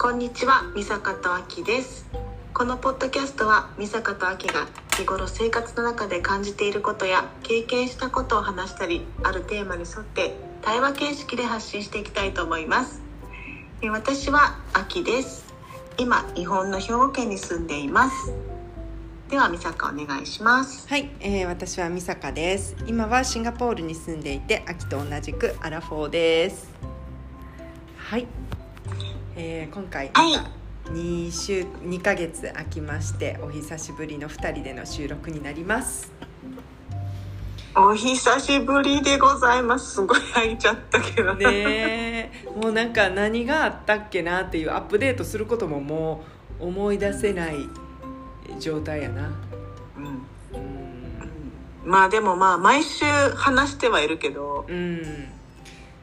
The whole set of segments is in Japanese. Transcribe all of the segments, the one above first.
こんにちは、美坂とあきです。このポッドキャストは美坂とあきが日頃生活の中で感じていることや経験したことを話したり、あるテーマに沿って対話形式で発信していきたいと思います。え私はあきです。今、日本の兵庫県に住んでいます。では、美坂お願いします。はい、えー、私は美坂です。今はシンガポールに住んでいて、秋と同じくアラフォーです。はい、えー、今回はいまた2週2ヶ月空きまして、お久しぶりの2人での収録になります。お久しぶりでございます。すごい空いちゃったけどねえ、もうなんか何があったっけなっていうアップデートすることももう思い出せない状態やな。うんうん、まあでもまあ毎週話してはいるけどうん、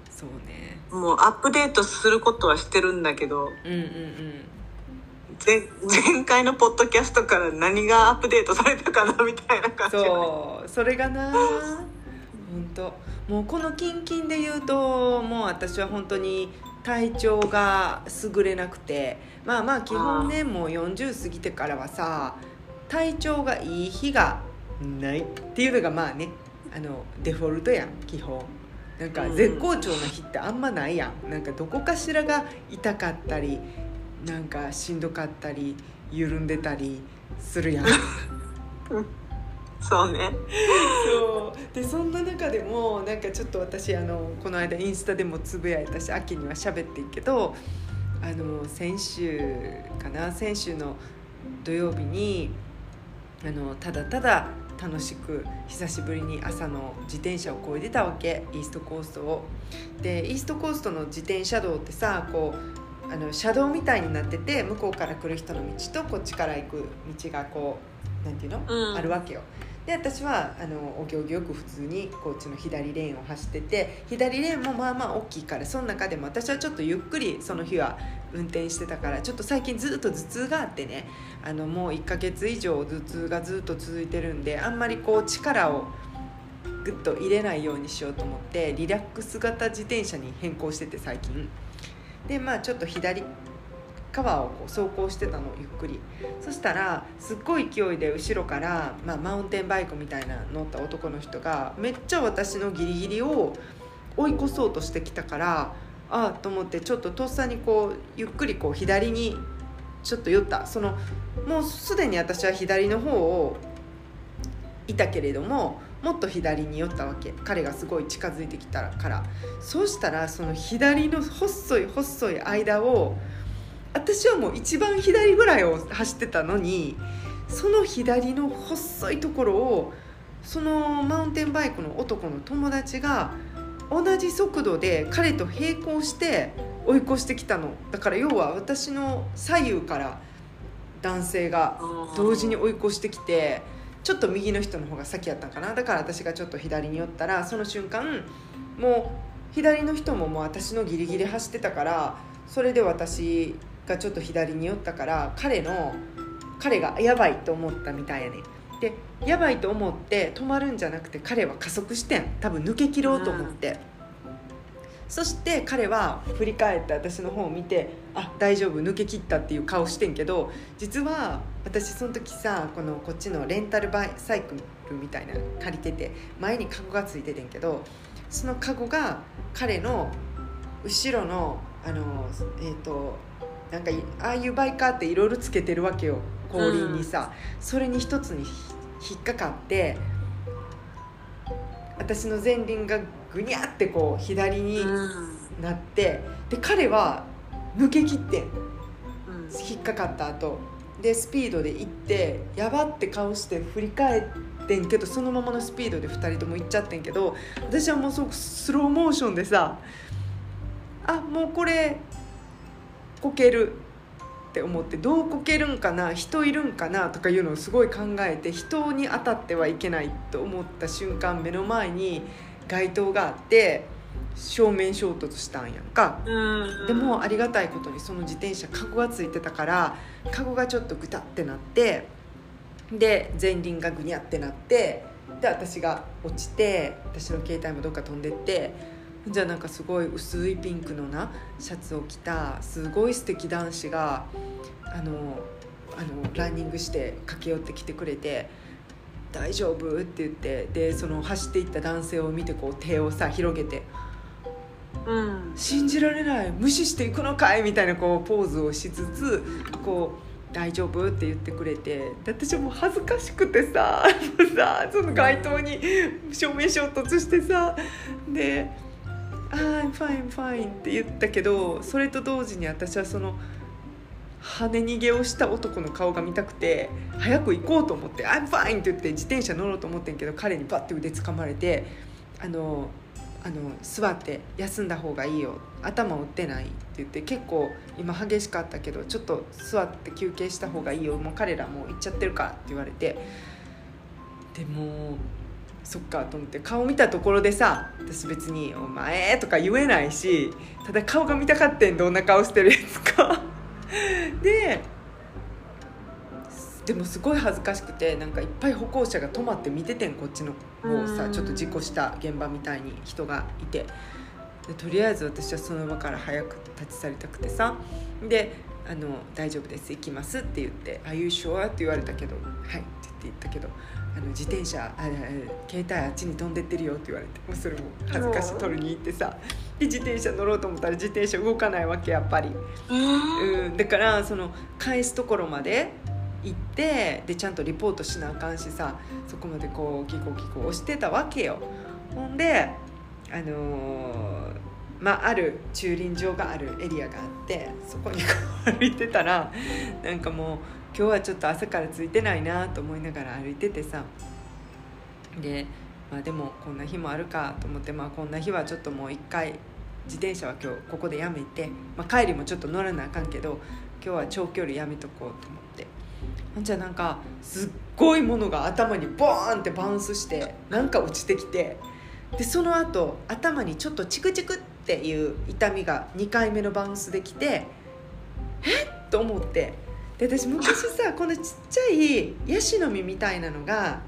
そうね。もうアップデートすることはしてるんだけどうんうんうん。前前回のポッドキャストから何がアップデートされたかなみたいな感じ。そうそれがな本当もうこのキンキンで言うともう私は本当に体調が優れなくて。まあまあ基本ねもう40過ぎてからはさ体調がいい日がないっていうのがまあねあのデフォルトやん基本なんかうん。絶好調の日ってあんまないやん。なんかどこかしらが痛かったりなんかしんどかったり緩んでたりするやん。そうね。そう。でそんな中でもなんかちょっと私あのこの間インスタでもつぶやいたし秋には喋ってんけどあの先週かな？先週の土曜日にあのただただ楽しく久しぶりに朝の自転車をこいでたわけイーストコーストを。でイーストコーストの自転車道ってさこうあの車道みたいになってて向こうから来る人の道とこっちから行く道がこうなんていうの、うんあるわけよ。で私はあのお行儀よく普通にこっちの左レーンを走ってて左レーンもまあまあ大きいからその中でも私はちょっとゆっくりその日は運転してたからちょっと最近ずっと頭痛があってねあのもう1ヶ月以上頭痛がずっと続いてるんであんまりこう力をグッと入れないようにしようと思ってリラックス型自転車に変更してて最近。でまあちょっと左側をこう走行してたのゆっくり。そしたらすっごい勢いで後ろから、まあ、マウンテンバイクみたいな乗った男の人がめっちゃ私のギリギリを追い越そうとしてきたからああと思ってちょっととっさにこうゆっくりこう左にちょっと寄った。そのもうすでに私は左の方をいたけれどももっと左に寄ったわけ。彼がすごい近づいてきたから。そうしたらその左の細い細い間を私はもう一番左ぐらいを走ってたのにその左の細いところをそのマウンテンバイクの男の友達が同じ速度で彼と並行して追い越してきたの。だから要は私の左右から男性が同時に追い越してきてちょっと右の人の方が先やったんかな。だから私がちょっと左に寄ったらその瞬間もう左の人ももう私のギリギリ走ってたからそれで私がちょっと左に寄ったから彼の彼がやばいと思ったみたいやね。でやばいと思って止まるんじゃなくて彼は加速してん。多分抜け切ろうと思って、そして彼は振り返って私の方を見てあ大丈夫抜け切ったっていう顔してんけど実は私その時さこのこっちのレンタルバイサイクルみたいなの借りてて前にカゴがついててんけどそのカゴが彼の後ろのあのえっ、となんかいああいうバイカーっていろいろつけてるわけよ。後輪にさ、それに一つにひ引っかかって私の前輪がぐにゃってこう左になってで彼は抜け切ってん。引っかかった後。でスピードで行ってやばって顔して振り返ってんけどそのままのスピードで2人とも行っちゃってんけど私はもうすごくスローモーションでさあもうこれこけるって思ってどうこけるんかな人いるんかなとかいうのをすごい考えて人に当たってはいけないと思った瞬間目の前に街灯があって正面衝突したんやんか。でもありがたいことにその自転車カゴがついてたからカゴがちょっとグタってなってで前輪がグニャってなってで私が落ちて私の携帯もどっか飛んでってじゃあなんかすごい薄いピンクのなシャツを着たすごい素敵男子があのあのランニングして駆け寄ってきてくれて「大丈夫?」って言ってでその走っていった男性を見てこう手をさ広げてうん「信じられない無視していくのかい?」みたいなこうポーズをしつつこう大丈夫？って言ってくれてで私はもう恥ずかしくてさ さその街頭に正面衝突してさで「あー I'm fine fine」って言ったけどそれと同時に私はその跳ね逃げをした男の顔が見たくて早く行こうと思って「I'm fine」って言って自転車乗ろうと思ってんけど彼にバッて腕掴まれてあのあの座って休んだ方がいいよ頭打ってないって言って結構今激しかったけどちょっと座って休憩した方がいいよもう彼らもう行っちゃってるかって言われてでもそっかと思って顔見たところでさ私別に「お前」とか言えないしただ顔が見たかってんどんな顔してるやつか。ででもすごい恥ずかしくてなんかいっぱい歩行者が止まって見ててんこっちの方をうん。さちょっと事故した現場みたいに人がいて。でとりあえず私はその場から早く立ち去りたくてさであの「大丈夫です行きます」って言って「Are you sure?」って言われたけど「はい」って言って言ったけどあの自転車ああ携帯あっちに飛んでってるよって言われてもうそれも恥ずかしいうん取りに行ってさで自転車乗ろうと思ったら自転車動かないわけやっぱり。うん、だからその返すところまで行ってでちゃんとリポートしなあかんしさそこまでこうギコギコ押してたわけよほんであのーまあある駐輪場があるエリアがあってそこに歩いてたらなんかもう今日はちょっと朝からついてないなと思いながら歩いててさ。でまあでもこんな日もあるかと思ってまあこんな日はちょっともう一回自転車は今日ここでやめて、まあ、帰りもちょっと乗らなあかんけど今日は長距離やめとこうと思って。ほんじゃなんかすっごいものが頭にボーンってバウンスしてなんか落ちてきてでその後頭にちょっとチクチクっていう痛みが2回目のバウンスできてえっと思って。で私昔さこのちっちゃいヤシの実みたいなのが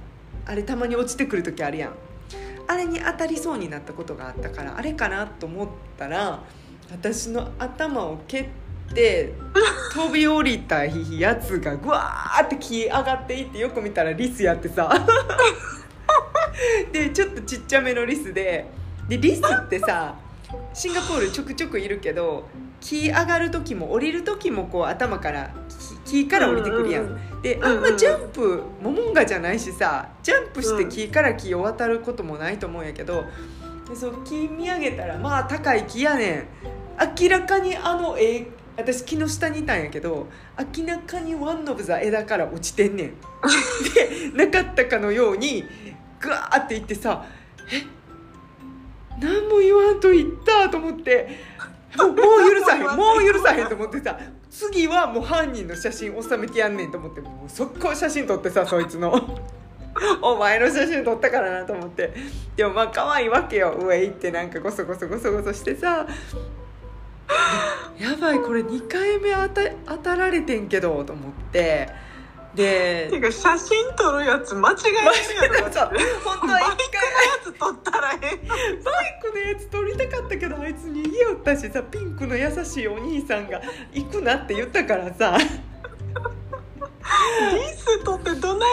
あれたまに落ちてくる時あるやん。あれに当たりそうになったことがあったからあれかなと思ったら私の頭を蹴って飛び降りたやつがぐわーって木上がっていってよく見たらリスやってさ。でちょっとちっちゃめのリスで。でリスってさシンガポールちょくちょくいるけど木上がる時も降りる時もこう頭から木木から降りてくるやん。うんであんまジャンプモモンガじゃないしさジャンプして木から木を渡ることもないと思うんやけどでそう木見上げたらまあ高い木やねん。明らかにあの絵私木の下にいたんやけど明らかにワンノブザ枝から落ちてんねん。でなかったかのようにグワーっていってさえ何も言わんと言ったと思ってもう許さへん。もう許さへんと思ってさ。次はもう犯人の写真収めてやんねんと思ってもう速攻写真撮ってさそいつの。お前の写真撮ったからなと思って。でもまあ可愛いわけよ。上行ってなんかゴソゴソゴソゴソしてさ。やばいこれ2回目当た当たられてんけどと思ってでてか写真撮るやつ間違えてるやろ。そう本当はバイ一回クのやつ撮ったらええバイクのやつ撮りたかったけどあいつ逃げよったしさピンクの優しいお兄さんが「行くな」って言ったからさ。リス撮ってどない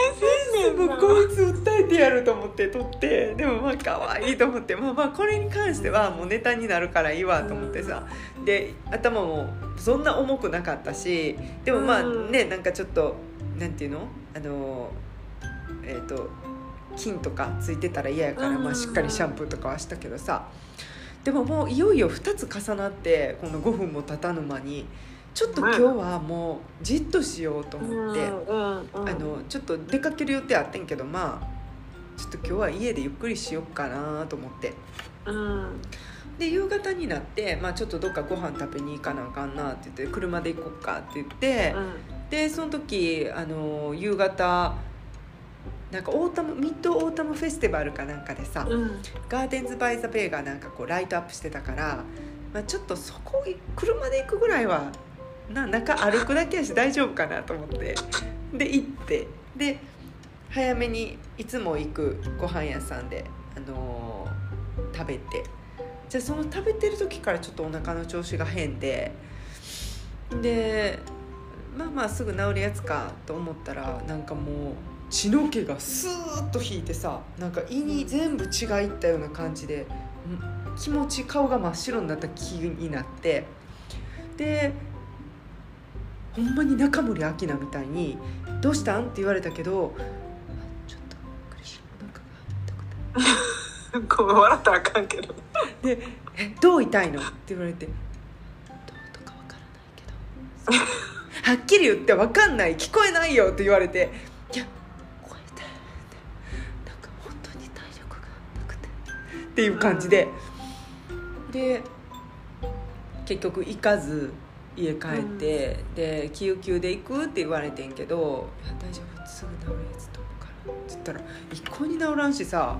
せんねんうこいつ訴えてやると思って撮って。でもまあ可愛いと思って。まあまあこれに関してはもうネタになるからいいわと思ってさ。で頭もそんな重くなかったし。でもまあうん。ねなんかちょっとなんていうの？あのえっ、と菌とかついてたら嫌やから、まあ、しっかりシャンプーとかはしたけどさ。でももういよいよ2つ重なってこの5分も経たぬ間にちょっと今日はもうじっとしようと思って。あのちょっと出かける予定あってんけどまあちょっと今日は家でゆっくりしよっかなと思って。うん。で夕方になって、まあ、ちょっとどっかご飯食べに行かなあかんなって言って車で行こっかって言って、でその時あの夕方なんか Autumn Mid-Autumn Festival かなんかでさ、うん。うん Gardens by the Bay がなんかこうライトアップしてたから、まあ、ちょっとそこ車で行くぐらいはな中歩くだけやし大丈夫かなと思ってで行ってで早めにいつも行くご飯屋さんで、あのー食べてじゃあその食べてる時からちょっとお腹の調子が変ででまあまあすぐ治るやつかと思ったらなんかもう血の気がスーッと引いてさなんか胃に全部血がいったような感じでん気持ち顔が真っ白になった気になってでほんまに中森明菜みたいに「どうしたん?」って言われたけどあ「ちょっと苦しいお腹が痛くてごめん笑ったらあかんけどで「えどう痛いの?」って言われて「どうとかわからないけどはっきり言ってわかんない聞こえないよ」って言われて「いや声痛い」ってなんか本当に体力がなくてっていう感じで、で結局行かず家帰って、で救急で行くって言われてんけど「いや大丈夫すぐ治るやつと思うから」って言ったら一向に治らんしさ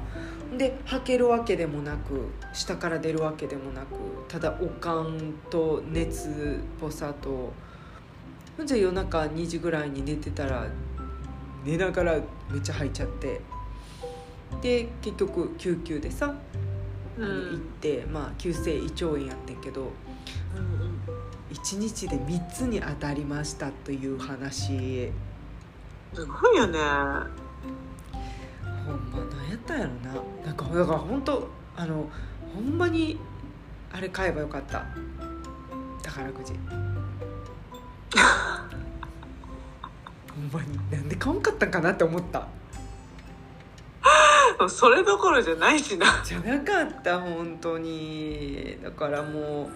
で吐けるわけでもなく下から出るわけでもなくただおかんと熱っぽさとじゃ夜中2時ぐらいに寝てたら寝ながらめっちゃ吐いちゃってで結局救急でさ、うあの行ってまあ急性胃腸炎やってんけど1日で3つに当たりましたという話。すごいよね。ほんま何やったんやろな。なんかだから本当あのほんまにあれ買えばよかった。宝くじほんまになんで買わんかったんかなって思った。それどころじゃないしな。じゃなかった本当に。だからもう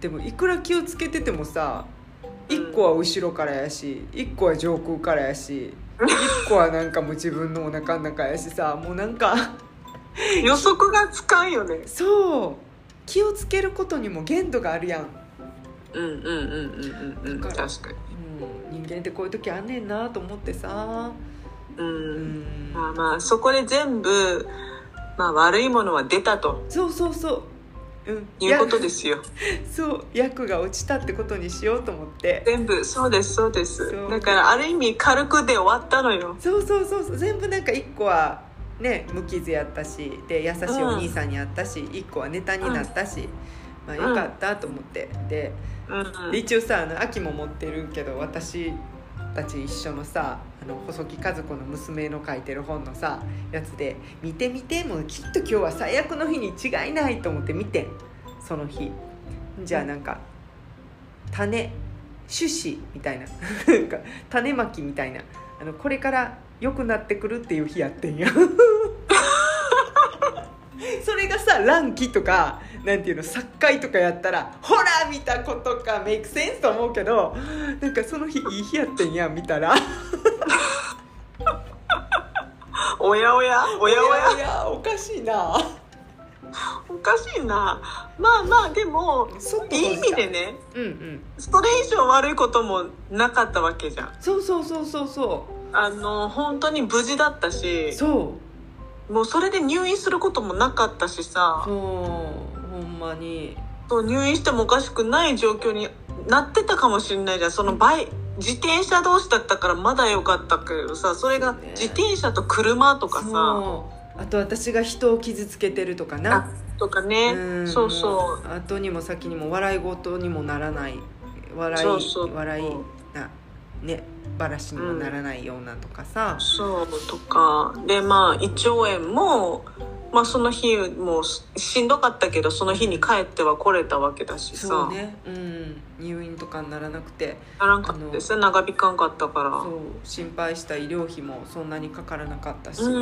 でもいくら気をつけててもさ1個は後ろからやし1個は上空からやし1個はなんかもう自分のお腹の中やしさもうなんか予測がつかんよね。そう。気をつけることにも限度があるやん、うんうんうんうんうんうんだから確かに。うん、人間ってこういう時あんねんなと思ってさ。ううん。んまあまあそこで全部まあ悪いものは出たと。そうそうそう。うん。いうことですよ。や そう。役が落ちたってことにしようと思って。全部そうですそうです。そう。だからある意味軽くで終わったのよ。そうそうそうそう。全部なんか1個はね無傷やったし。で優しいお兄さんにあったし、1個はネタになったし、まあ、よかったと思って。でうんで一応さあの秋も持ってるけど私たち一緒のさあの細木和子の娘の書いてる本のさやつで「見て見てもうきっと今日は最悪の日に違いない」と思って見てん。その日。じゃあなんか種種子みたいな。種まきみたいな。あのこれから良くなってくるっていう日やってんや それがさ乱気とかなんていうの作界とかやったらほら見たことかメイクセンスと思うけどなんかその日いい日やってんや見たら。おやおやおやおや。いやおかしいな。おかしいな。まあまあでもいい意味でねうんうん。それ以上悪いこともなかったわけじゃん。そうそうそうそうそあの本当に無事だったうしそう。もうそれで入院することもなかったしさ。そうほんまに。そう入院してもおかしくない状況になってたかもしれないじゃん。そのバイ自転車同士だったからまだ良かったけどさそれがね。自転車と車とかさ。そう。あと私が人を傷つけてるとかあなとかね。ん。そうそう。も後にも先にも笑い事にもならない。笑い笑いなね。話にもならないようなとかさ、そうとか。でまあ胃腸炎も、まあ、その日もしんどかったけどその日に帰っては来れたわけだしさ。そうね。うん。入院とかにならなくて。ならんかったですね。長引かんかったから。そう心配した医療費もそんなにかからなかったし、うん。あ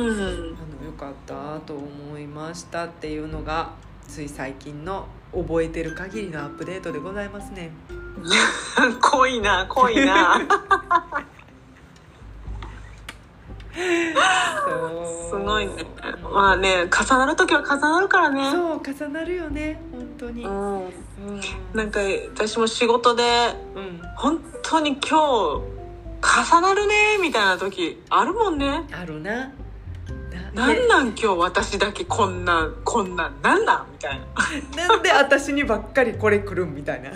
のよかったと思いましたっていうのがつい最近の覚えてる限りのアップデートでございますね。濃いな濃いなすごいね。まあね重なる時は重なるからね。そう重なるよね。本当に。うん。うん。なんか私も仕事でうん。本当に今日重なるねみたいな時あるもんね。あるな。なんなん今日私だけこんなこんなんなんなんみたいな。なんで私にばっかりこれ来るん？みたいな。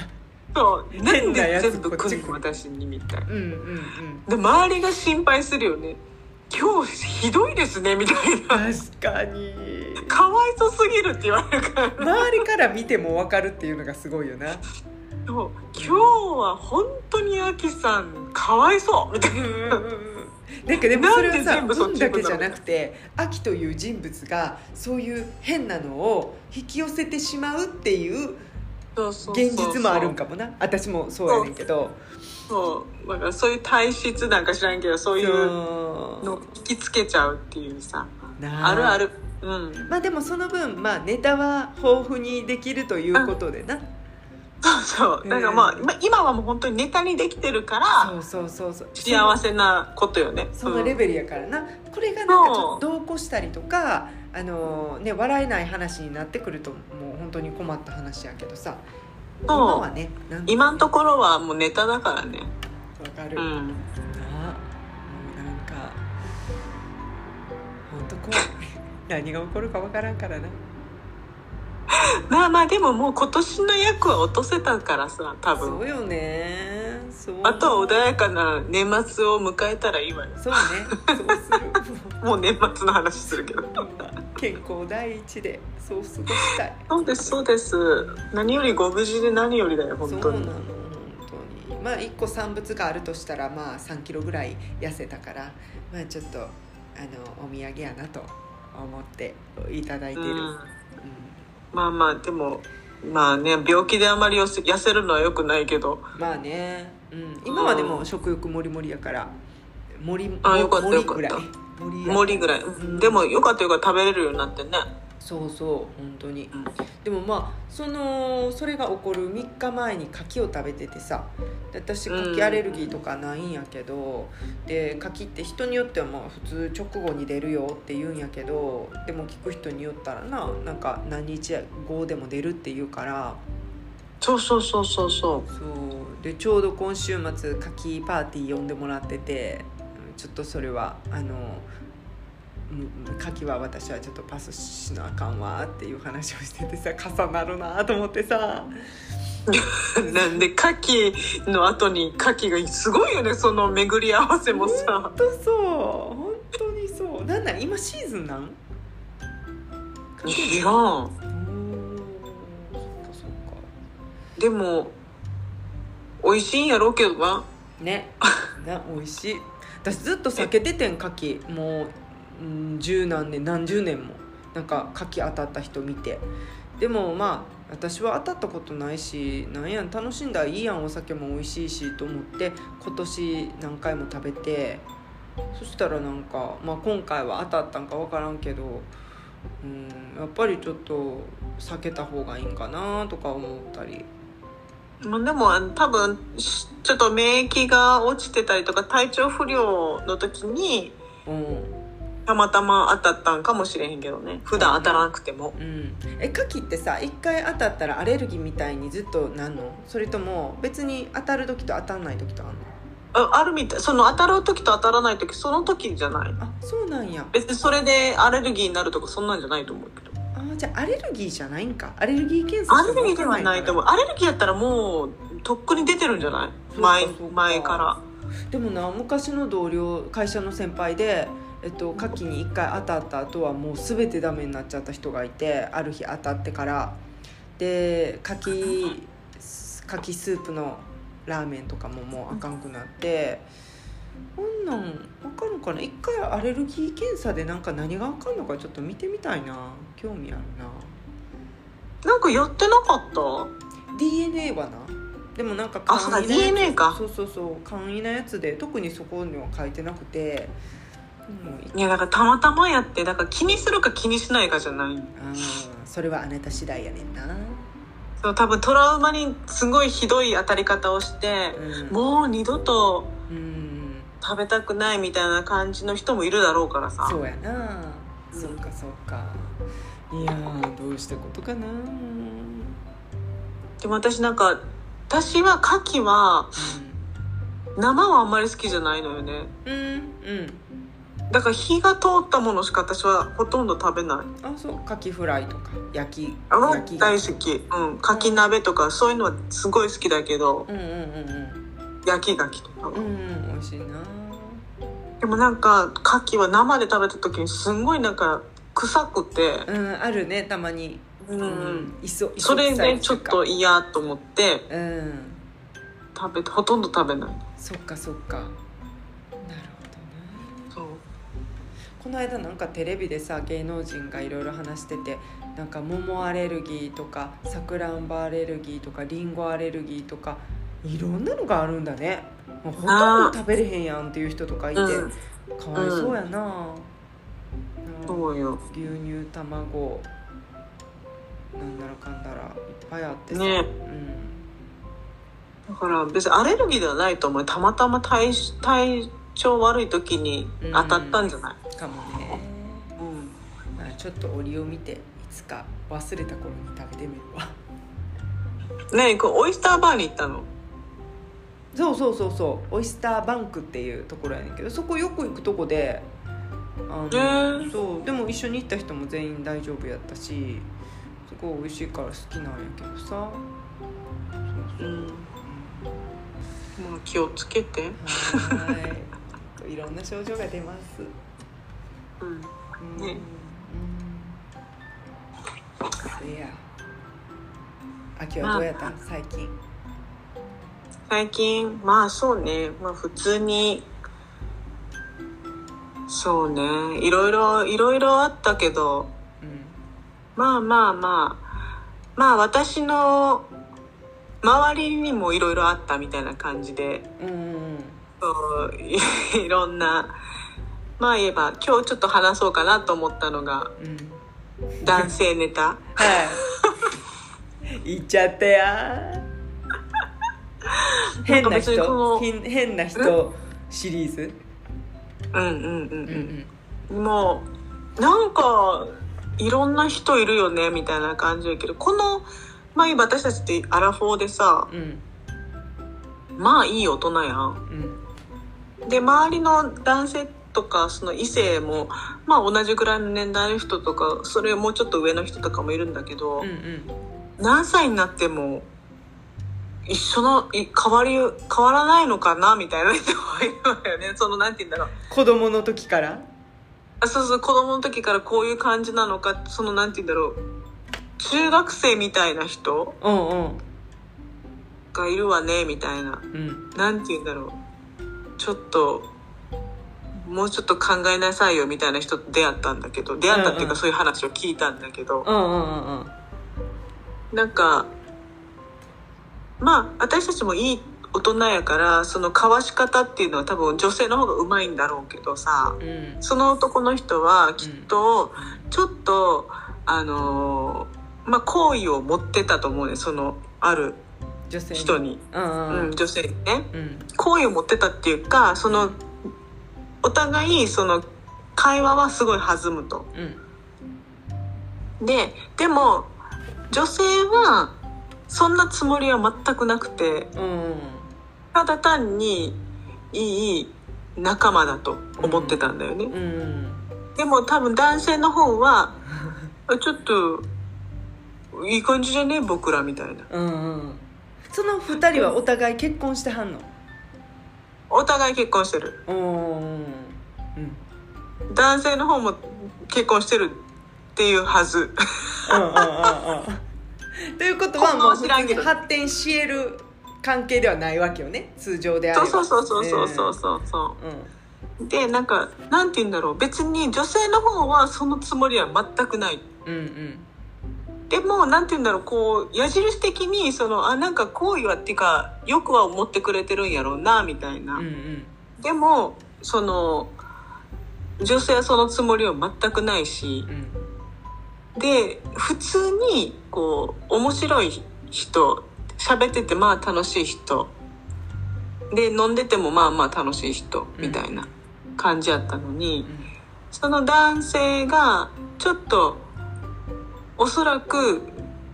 そう。なんで全部来るの？私にみたいな。うんうんうん。で周りが心配するよね今日ひどいですねみたいな。確かに。可いそすぎるって言われるから。周りから見ても分かるっていうのがすごいよな。そう今日は本当にアキさんかわいそうみたいな。なんかでもそれはさ運だけじゃなくて秋という人物がそういう変なのを引き寄せてしまうっていう現実もあるんかもな。私もそうやねんけどそう。だからそういう体質なんか知らんけどそういうの引きつけちゃうっていうさ。なあ。るある。うん。まあでもその分、まあ、ネタは豊富にできるということでな。そうそう。だからまあ今今はもう本当にネタにできてるからそうそうそうそう。幸せなことよね。そのレベルやからな、これがなんかちょっと同行したりとかあの、ね、笑えない話になってくるともう本当に困った話やけどさ今そうはね今のところはもうネタだからね。わかる、うん。もうなんか本当怖い何が起こるかわからんからな。まあまあでももう今年の役は落とせたからさ多分。そうよね。そうあとは穏やかな年末を迎えたらいいわよ。そうね。そうする。もう年末の話するけど 健康第一でそう過ごしたい。そうですそうです。何よりご無事で何よりだよ本当に。そうなの本当に。まあ1個産物があるとしたらまあ3キロぐらい痩せたからまあちょっとあのお土産やなと思っていただいてる、うん。うん。まあまあでもまあね病気であまり痩せるのはよくないけど。まあね、うん、今はでも食欲もりもりやから盛りあよかった盛りぐらい森ぐらい、ん。でもよかったよかった。食べれるようになってね。そうそう本当に。うん。でもまあそのそれが起こる3日前に柿を食べててさで私うん柿アレルギーとかないんやけど、で柿って人によってはまあ普通直後に出るよって言うんやけどでも聞く人によったらななんか何日後でも出るって言うから。そうそうそうそうそそう。でちょうど今週末柿パーティー呼んでもらってて。うんちょっとそれはあのうん柿は私はちょっとパスしなあかんわっていう話をしててさ重なるなと思ってさ。う なんで牡蠣の後に牡蠣がすごいよねその巡り合わせもさ。本当そう本当にそう。なんなん今シーズンなん？知らんでも美味しいんやろうけどな。ね。な美味しい私ずっと避けててん牡蠣。もうん十何年何十年も。なんか牡蠣当たった人見て。でもまあ私は当たったことないしなんやん楽しんだらいいやんお酒も美味しいしと思って今年何回も食べて。そしたらなんか、まあ、今回は当たったんか分からんけどうんやっぱりちょっと避けた方がいいんかなとか思ったり。でも多分しちょっと免疫が落ちてたりとか体調不良の時にうん。たまたま当たったんかもしれへんけどね。普段当たらなくても。うん、え牡蠣ってさ一回当たったらアレルギーみたいにずっとなんの？それとも別に当たる時と当たらない時とあんの？ああるみたい。その当たる時と当たらない時その時じゃない。あそうなんや。別にそれでアレルギーになるとかそんなんじゃないと思うけど。あじゃあアレルギーじゃないんか。アレルギー検査アレルギーではないと思う。アレルギーやったらもうとっくに出てるんじゃない？前前から。うでもな昔の同僚会社の先輩でえっと、に1回当たった後はもう全てダメになっちゃった人がいてある日当たってから。で牡蠣牡蠣スープのラーメンとかももうあかんくなってこんなん。あかんのかな？一回アレルギー検査でなんか何があかんのかちょっと見てみたいな。興味あるな。なんかやってなかった？DNA はな。でもなんかあそうだ簡易なやつ。DNA か。そうそうそう。簡易なやつで特にそこには書いてなくて。いやだからたまたまやってだから気にするか気にしないかじゃない。あーそれはあなた次第やねんな、そう多分トラウマにすごいひどい当たり方をして、うん、もう二度とうん食べたくないみたいな感じの人もいるだろうからさ。そうやな。そうかそうか。いやーどうしたことかな。でも私なんか私は牡蠣は生はあんまり好きじゃないのよね。うんうん。だから火が通ったものしか私はほとんど食べない。あそうカキフライとか。焼きあの焼き大好き。うん。牡蠣鍋とかそういうのはすごい好きだけどうんうんうん焼き牡蠣とか。はうんうん美味しいなでもなんか牡蠣は生で食べた時にすんごいなんか臭くて、うんあるねたまに。うん。い。そそれでちょっとい嫌と思って。うん。食べてほとんど食べない。そっかそっか。なるほどね。そう。この間なんかテレビでさ芸能人がいろいろ話しててなんか桃アレルギーとかさくらんぼアレルギーとかりんごアレルギーとかいろんなのがあるんだね。もうほとんど食べれへんやんっていう人とかいて、うん。かわいそうやな、なそうよ。牛乳卵。なんだらかんだらいっぱいあってさ、ね。だから別にアレルギーではないと思う。たまたま体体調悪い時に当たったんじゃない、うん、かもね、うん。まあ、ちょっと折を見ていつか忘れた頃に食べてみるわ。ねえオイスターバーに行ったの？そうそうそうそう。オイスターバンクっていうところやねんけどそこよく行くとこであの、へえそう。でも一緒に行った人も全員大丈夫やったしすごい美味しいから好きなんやけどさ。そうそう、う。ん。まあ気をつけて。はーい。いろんな症状が出ます。うん。うん。ね。うん。いや。秋はどうやった、最近最近まあそうね。まあ普通にそうね。いろいろいろいろあったけどうん。まあまあまあまあ私の周りにもいろいろあったみたいな感じでうんそうい いろんなまあ言えば今日ちょっと話そうかなと思ったのがうん。男性ネタ。はい。言っちゃったや変な人の変変な人シリーズ？うんうんうんうん。うんうんもうなんかいろんな人いるよねみたいな感じやけどこのまあ今私たちってアラフォーでさうん。まあいい大人やん。うん。で周りの男性とかその異性もまあ同じぐらいの年代の人とかそれもうちょっと上の人とかもいるんだけど、うんうん。何歳になっても一緒のい変わり変わらないのかなみたいな人がいるわよね。そのなんて言うんだろう。子供の時から？あそうそう子供の時からこういう感じなのかそのなんて言うんだろう。中学生みたいな人うんうん。がいるわねみたいな。うん。なんて言うんだろう。ちょっともうちょっと考えなさいよみたいな人と出会ったんだけど。出会ったっていうかそういう話を聞いたんだけど、なんかまあ私たちもいい大人やからその交わし方っていうのは多分女性の方がうまいんだろうけどさうん。その男の人はきっとちょっと、あのーまあ好意を持ってたと思うねそのある女性人に、うんうん。ううんん女性にね。うん。好意を持ってたっていうかそのお互いその会話はすごい弾むと。うん。ででも女性はそんなつもりは全くなくてうん。ただ単にいい仲間だと思ってたんだよね、うん。でも多分男性の方はあちょっといい感じじゃね？僕らみたいな。うんうん。その二人はお互い結婚してはんの？お互い結婚してる。うんうん。男性の方も結婚してるっていうはず。うんうんうんうん ということはもう普通に発展し得る関係ではないわけよね。通常であれば。そうそうそうそうそうそうそう。うん。でなんかなんて言うんだろう。別に女性の方はそのつもりは全くない。うんうん。でもなんて言うんだろう。こう矢印的にそのあなんか好意はっていうかよくは思ってくれてるんやろうなみたいな、うんうん。でもその女性はそのつもりは全くないし。うんで普通にこう面白い人喋っててまあ楽しい人。で飲んでてもまあまあ楽しい人みたいな感じやったのに、その男性がちょっとおそらく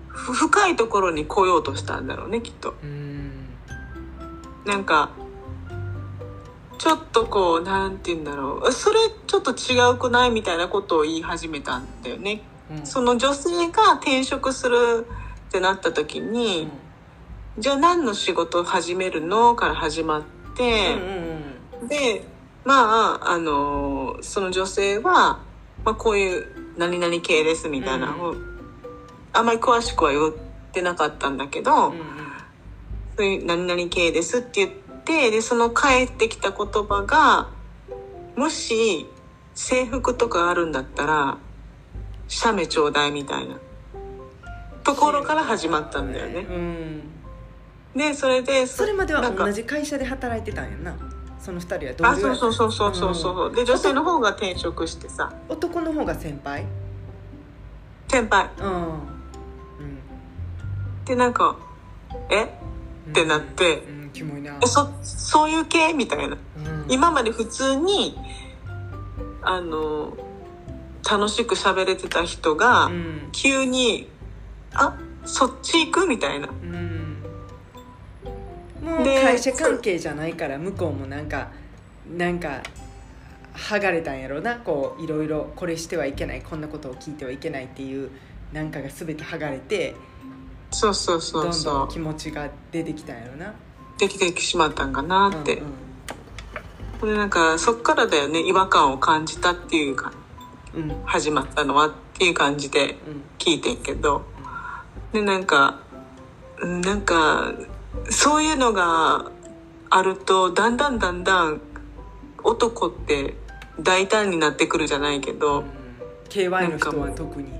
ふ深いところに来ようとしたんだろうねきっと。うん。なんかちょっとこうなんて言うんだろう。それちょっと違うくない？みたいなことを言い始めたんだよね。うん。その女性が転職するってなった時に、じゃあ何の仕事を始めるのから始まって。うんうんでまああのその女性は、まあ、こういう何々系ですみたいな、うん。あんまり詳しくは言ってなかったんだけど、うんそういう何々系ですって言ってでその返ってきた言葉がもし制服とかあるんだったら写メちょうだいみたいなところから始まったんだよね。うんでそれでそれまでは同じ会社で働いてたんやなその二人は同あそうそうそうそうそうそう、で女性の方が転職してさ男の方が先輩先輩うんでなんか「えうんってなってうんキモいなえそそういう系?」みたいなうん今まで普通にあの楽しく喋れてた人が、うん。急に「あそっち行く?」みたいな。うん。もうで会社関係じゃないから向こうもなんかなんか剥がれたんやろな。こういろいろこれしてはいけない。こんなことを聞いてはいけないっていうなんかが全て剥がれてそうそうそどうんそう。どん気持ちが出てきたんやろな。できてしまったんかなって、うんでなんかそっからだよね違和感を感じたっていうかうんうん始まったのはっていう感じで聞いてんけど。でなんかうんなんかそういうのがあるとだんだんだんだん男って大胆になってくるじゃないけうん。ど KY の人は特に。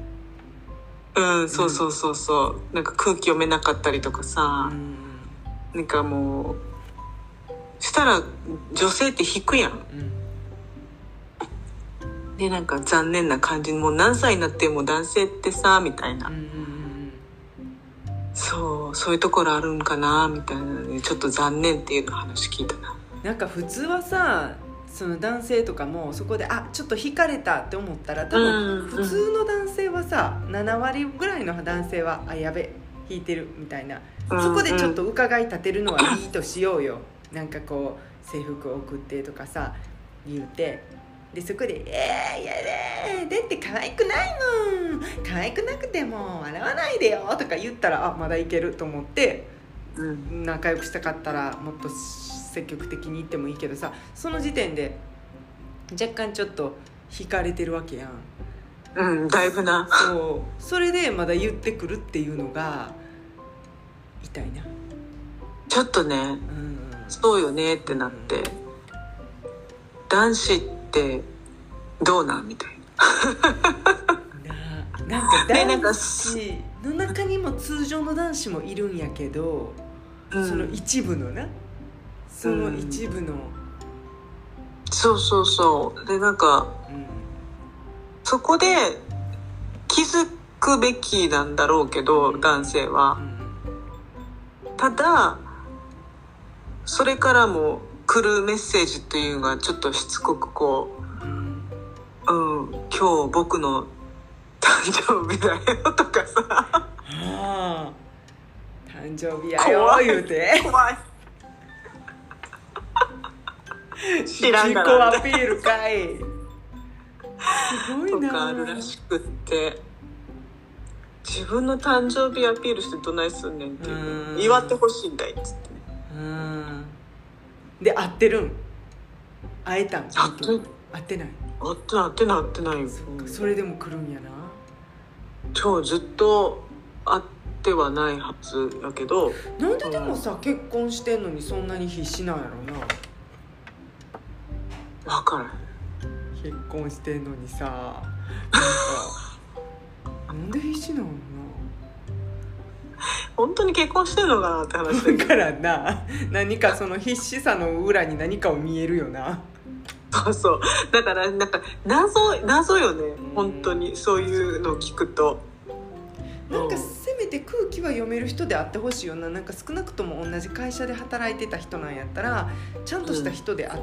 うんそうそうそうそう。なんか空気読めなかったりとかうさん。なんかもうしたら女性って引くやん。うんでなんか残念な感じもう何歳になっても男性ってさみたいな。うんうんそうそういうところあるんかなみたいなちょっと残念っていうの話聞いたな。なんか普通はさその男性とかもそこであちょっと惹かれたって思ったら多分うん普通の男性はさ7割ぐらいの男性はあやべ引いてるみたいな。うんそこでちょっと伺い立てるのはいいとしようよ。なんかこう制服を送ってとかさ言うてでそこで「えー、やだだって可愛くないもん。可愛くなくても笑わないでよ」とか言ったらあまだいけると思ってうん。仲良くしたかったらもっと積極的に言ってもいいけどさその時点で若干ちょっと惹かれてるわけやん。うんだいぶな。そう。それでまだ言ってくるっていうのが痛いな。ちょっとねうん。そうよねってなって。男子ってどうなんみたいな。なんかねなんか男子の中にも通常の男子もいるんやけど、な、うん。その一部のなその一部の、そうそうそう。でなんかうん。そこで気づくべきなんだろうけど男性は。ただそれからも来るメッセージというのがちょっとしつこくこうんう「うん今日僕の誕生日だよ」とかさ。誕生日やよ言うて。怖い。知らん自己がなアピールかい。すごいなとかあるらしくって。自分の誕生日アピールしてどないすんねんっていう。うん。祝ってほしいんだいっつってね。うんで会ってるん。会えたん。会ってる会ってない。あってなってなってない。よそれでも来るんやな。今日ずっと会ってはないはずやけど。なんででもさ結婚してんのにそんなに必死なんやろな。分からへん。結婚してんのにさ。なんかなんで必死なの本当に結婚してんのかなって話だからな。何かその必死さの裏に何かを見えるよな。そうそう。だからなんか謎謎よね。ん。本当に。そういうのを聞くと。なんかせめて空気は読める人であってほしいよな。なんか少なくとも同じ会社で働いてた人なんやったらちゃんとした人であ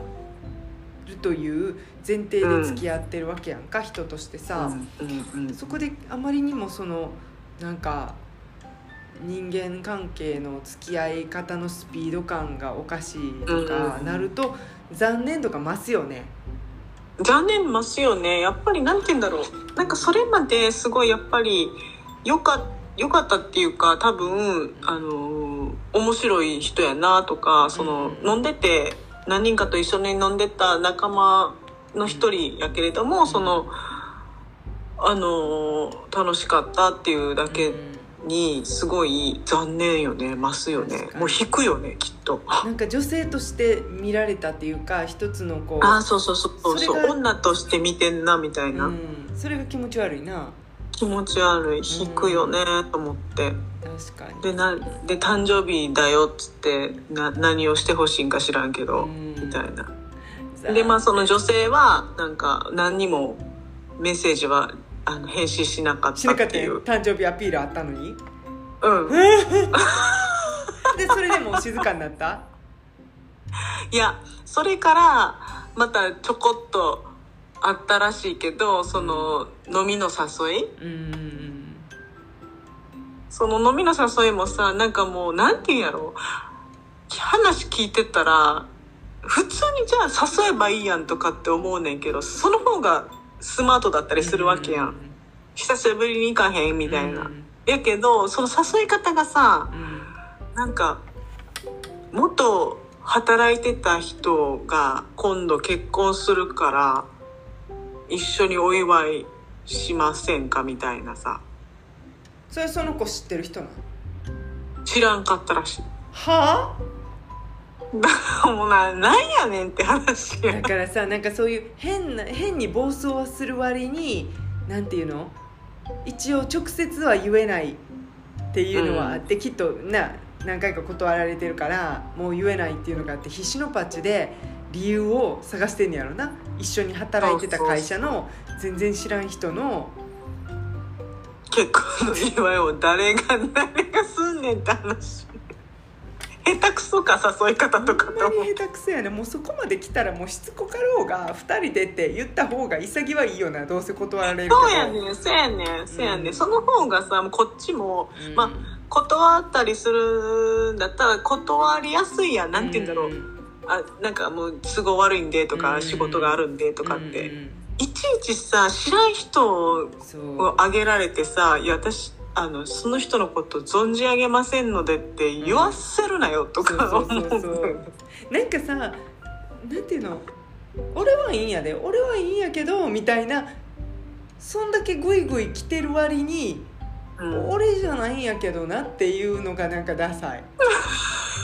るという前提で付き合ってるわけやんか、人としてさ、そこであまりにもそのなんか人間関係の付き合い方のスピード感がおかしいとかうんなると残念度が増すよね。残念ますよね。やっぱりなんて言うんだろう。なんかそれまですごいやっぱりよかよかったっていうか多分あの面白い人やなとかその、うん飲んでて何人かと一緒に飲んでた仲間の一人やけれども、そのあの楽しかったっていうだけにすごい残念よね増すよね。もう引くよねきっと。なんか女性として見られたっていうか一つのこうあそうそうそうそう女として見てんなみたいな、うん、それが気持ち悪いな。気持ち悪い。引くよね、と思って。確かに。でなで誕生日だよっつってな何をしてほしいんか知らんけど、みたいな。でまあその女性はなんか何にもメッセージはあの返信しなかったっていう。誕生日アピールあったのに？うん。でそれでもう静かになった？いやそれからまたちょこっとあったらしいけどその飲みの誘い、うん、その飲みの誘いもさなんかもうなんて言うんやろ？話聞いてたら普通にじゃあ誘えばいいやんとかって思うねんけどその方がスマートだったりするわけやん、うん、久しぶりに行かへんみたいな、うん、やけどその誘い方がさ、うん、なんか元働いてた人が今度結婚するから一緒にお祝いしませんかみたいなさ。それその子知ってる人なの？知らんかったらしい。はあ？もうななんやねんって話だからさなんかそういう変な変に暴走はする割になんていうの？一応直接は言えないっていうのはあって、うん、きっとな何回か断られてるからもう言えないっていうのがあって必死のパッチで理由を探してんやろな。一緒に働いてた会社の全然知らん人の結婚の祝いを誰が誰がすんねんって話下手くそか誘い方とかほんまに下手くそやね。もうそこまで来たらもうしつこかろうが2人でって言った方が潔はいいよなどうせ断られるそうやねん。そうやねん。そうやねん、うん、その方がさこっちも、うん、まあ断ったりするんだったら断りやすいやん。なんて言うんだろう、うん。あなんかもう都合悪いんでとか、仕事があるんでとかって、いちいちさ知らん人をあげられてさ「いや私あのその人のこと存じ上げませんので」って言わせるなよとか思う。なんかさなんていうの？俺はいいんやで。俺はいいんやけどみたいなそんだけグイグイ来てる割に、うん、俺じゃないんやけどなっていうのがなんかダサい。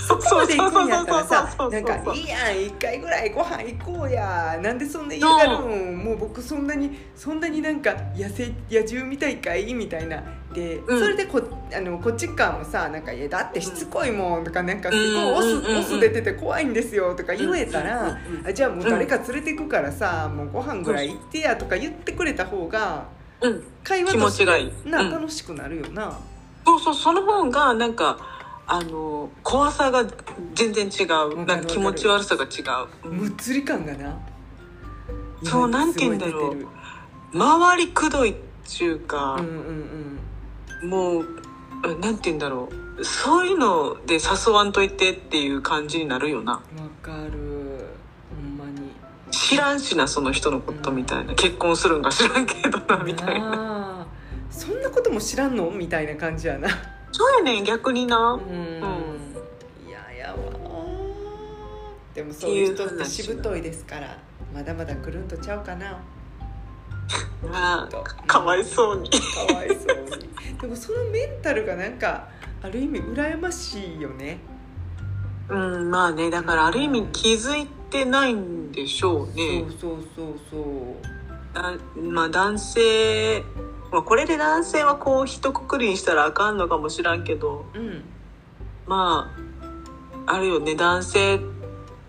そこまで行くんやったらさなんか「いいやん一回ぐらいご飯行こうや。なんでそんな嫌がるん？もう僕そんなにそんなになんか野生野獣みたいかい?」みたいな。で、うん、それでこあのこっち側もさ「なんかいやだってしつこいもん」とかなんかすごいオス,、オス出てて怖いんですよとか言えたら、あじゃあもう誰か連れてくからさもうご飯ぐらい行ってやとか言ってくれた方が、会話としてな、楽しくなるよな。そうそうその方がなんかあの怖さが全然違う。なんか気持ち悪さが違う。むっつり感がな。そうなんて言うんだろう。周りくどいっちゅうか、うんうんうん、もうなんて言うんだろう。そういうので誘わんといてっていう感じになるよな。わかる。ほんまに。知らんしなその人のことみたいな、うん、結婚するんか知らんけどなみたいな。そんなことも知らんの？みたいな感じやなそうやねん逆にな。うん。いややわ。でもそういう人ってしぶといですからまだまだくるんとちゃうかな。あかわいそうに。かわいそうに。でもそのメンタルがなんかある意味羨ましいよね。うんまあねだからある意味気づいてないんでしょうね、うん、そうそうそうそう。まあ男性まあ、これで男性はこう一括りにしたらあかんのかもしらんけど、うん、まああるよね。男性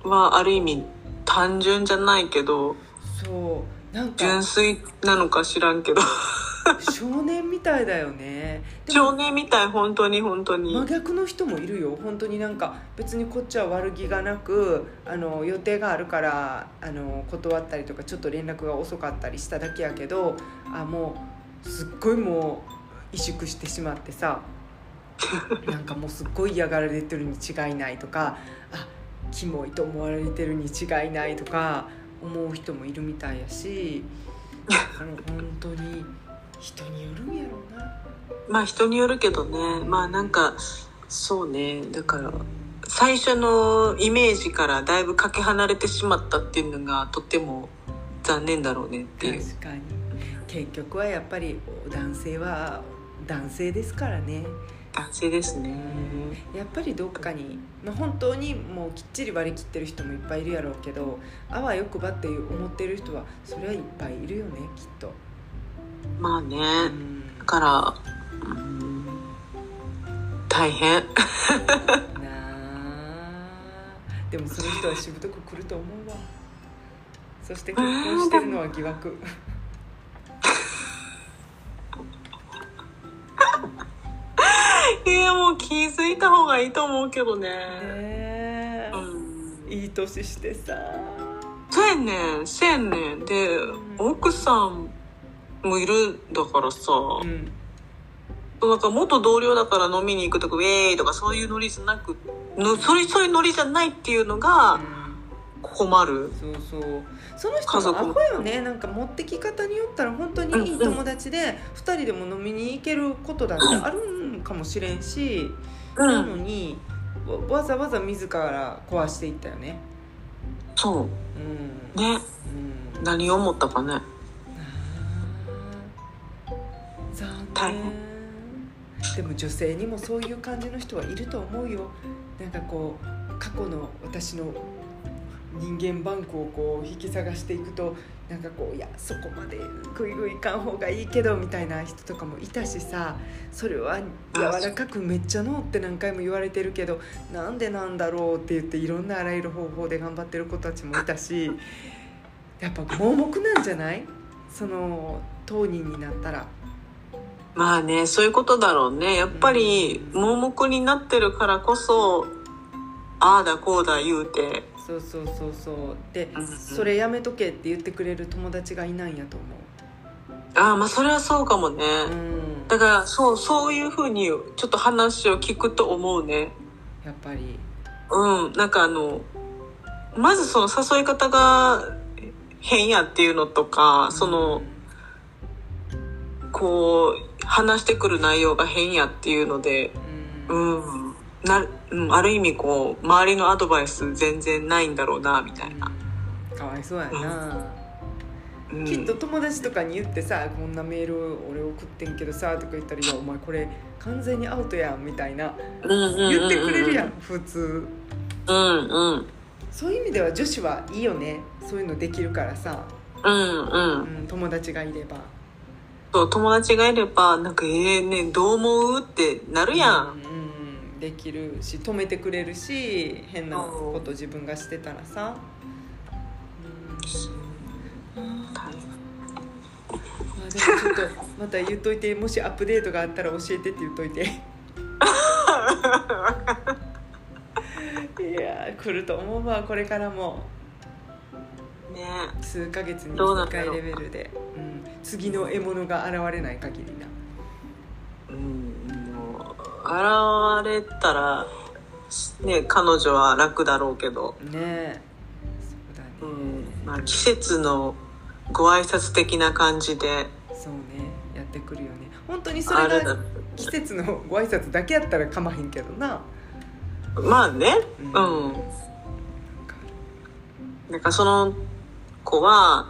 はある意味単純じゃないけどそう。なんか純粋なのか知らんけど。少年みたいだよね。少年みたい本当に本当に。真逆の人もいるよ。本当になんか別にこっちは悪気がなくあの予定があるからあの断ったりとかちょっと連絡が遅かったりしただけやけどあもうすっごいもう萎縮してしまってさ なんかもうすっごい嫌がられてるに違いないとかあキモいと思われてるに違いないとか思う人もいるみたいやしあの本当に人によるんやろうな。まあ人によるけどねまあなんかそうねだから最初のイメージからだいぶかけ離れてしまったっていうのがとても残念だろうねっていう。確かに結局はやっぱり男性は男性ですからね。男性ですね。やっぱりどっかに、まあ、本当にもうきっちり割り切ってる人もいっぱいいるやろうけどあわよくばって思ってる人はそれはいっぱいいるよねきっと、まあね、うん。だからうん大変。なあ。でもその人はしぶとく来ると思うわ。そして結婚してるのは疑惑 いやもう気づいた方がいいと思うけどね。ねえ。うん。いい年してさ。そうやねん。そうやねん。で、うん。奥さんもいるだからさ、うん。なんか元同僚だから飲みに行くとかウェーイとかそういうノリじゃなくのそれそういうノリじゃないっていうのが困る？そうそう。その人の。アホよね。なんか持ってき方によったら本当にいい友達で2人でも飲みに行けることだってあるんかもしれんし、うなんのにわわざわざ自ら壊していったよね。そう。ん。うね。うん。何を思ったかね。残大念。でも女性にもそういう感じの人はいると思うよ。なんかこう過去の私の人間バンクをこう引き探していくとなんかこういやそこまでグイグイいかん方がいいけどみたいな人とかもいたしさそれは柔らかくめっちゃノーって何回も言われてるけどなんでなんだろうって言っていろんなあらゆる方法で頑張ってる子たちもいたしやっぱ盲目なんじゃない？その当人になったら。まあねそういうことだろうね。やっぱり盲目になってるからこそああだこうだ言うてそうそうそうそう。でうんうん。それやめとけって言ってくれる友達がいないんやと思ああまあそれはそうかもね、ううん。だからそうそういうふうにちょっと話を聞くと思うね。やっぱり。うん。なんかあのまずその誘い方が変やっていうのとかそのこう話してくる内容が変やっていうので。うん。うんなうんある意味こう周りのアドバイス全然ないんだろうなみたいな、かわいそうやな、うん、きっと友達とかに言ってさ「こんなメール俺送ってんけどさ」とか言ったら「いやお前これ完全にアウトやん」みたいな。言言ってくれるやん普通。うんうん。そういう意味では女子はいいよね。そういうのできるからさ、うんうん。うん、友達がいれば。そう友達がいればなんか「ええねどう思う?」ってなるやん、うんうん、できるし止めてくれるし変なこと自分がしてたらさ、うん。まあでもちょっとまた言っといてもしアップデートがあったら教えてって言っといて。いやー来ると思うわこれからも。ね。数ヶ月に1どうなんだろう。回レベルで、うん、次の獲物が現れない限りな。うんもう現れたらね彼女は楽だろうけど、ねえ。そうだね、うん。まあ、季節のご挨拶的な感じで。そうね。やってくるよね。本当にそれが季節のご挨拶だけやったらかまへんけどな。まあね。ううんん。なんかその子は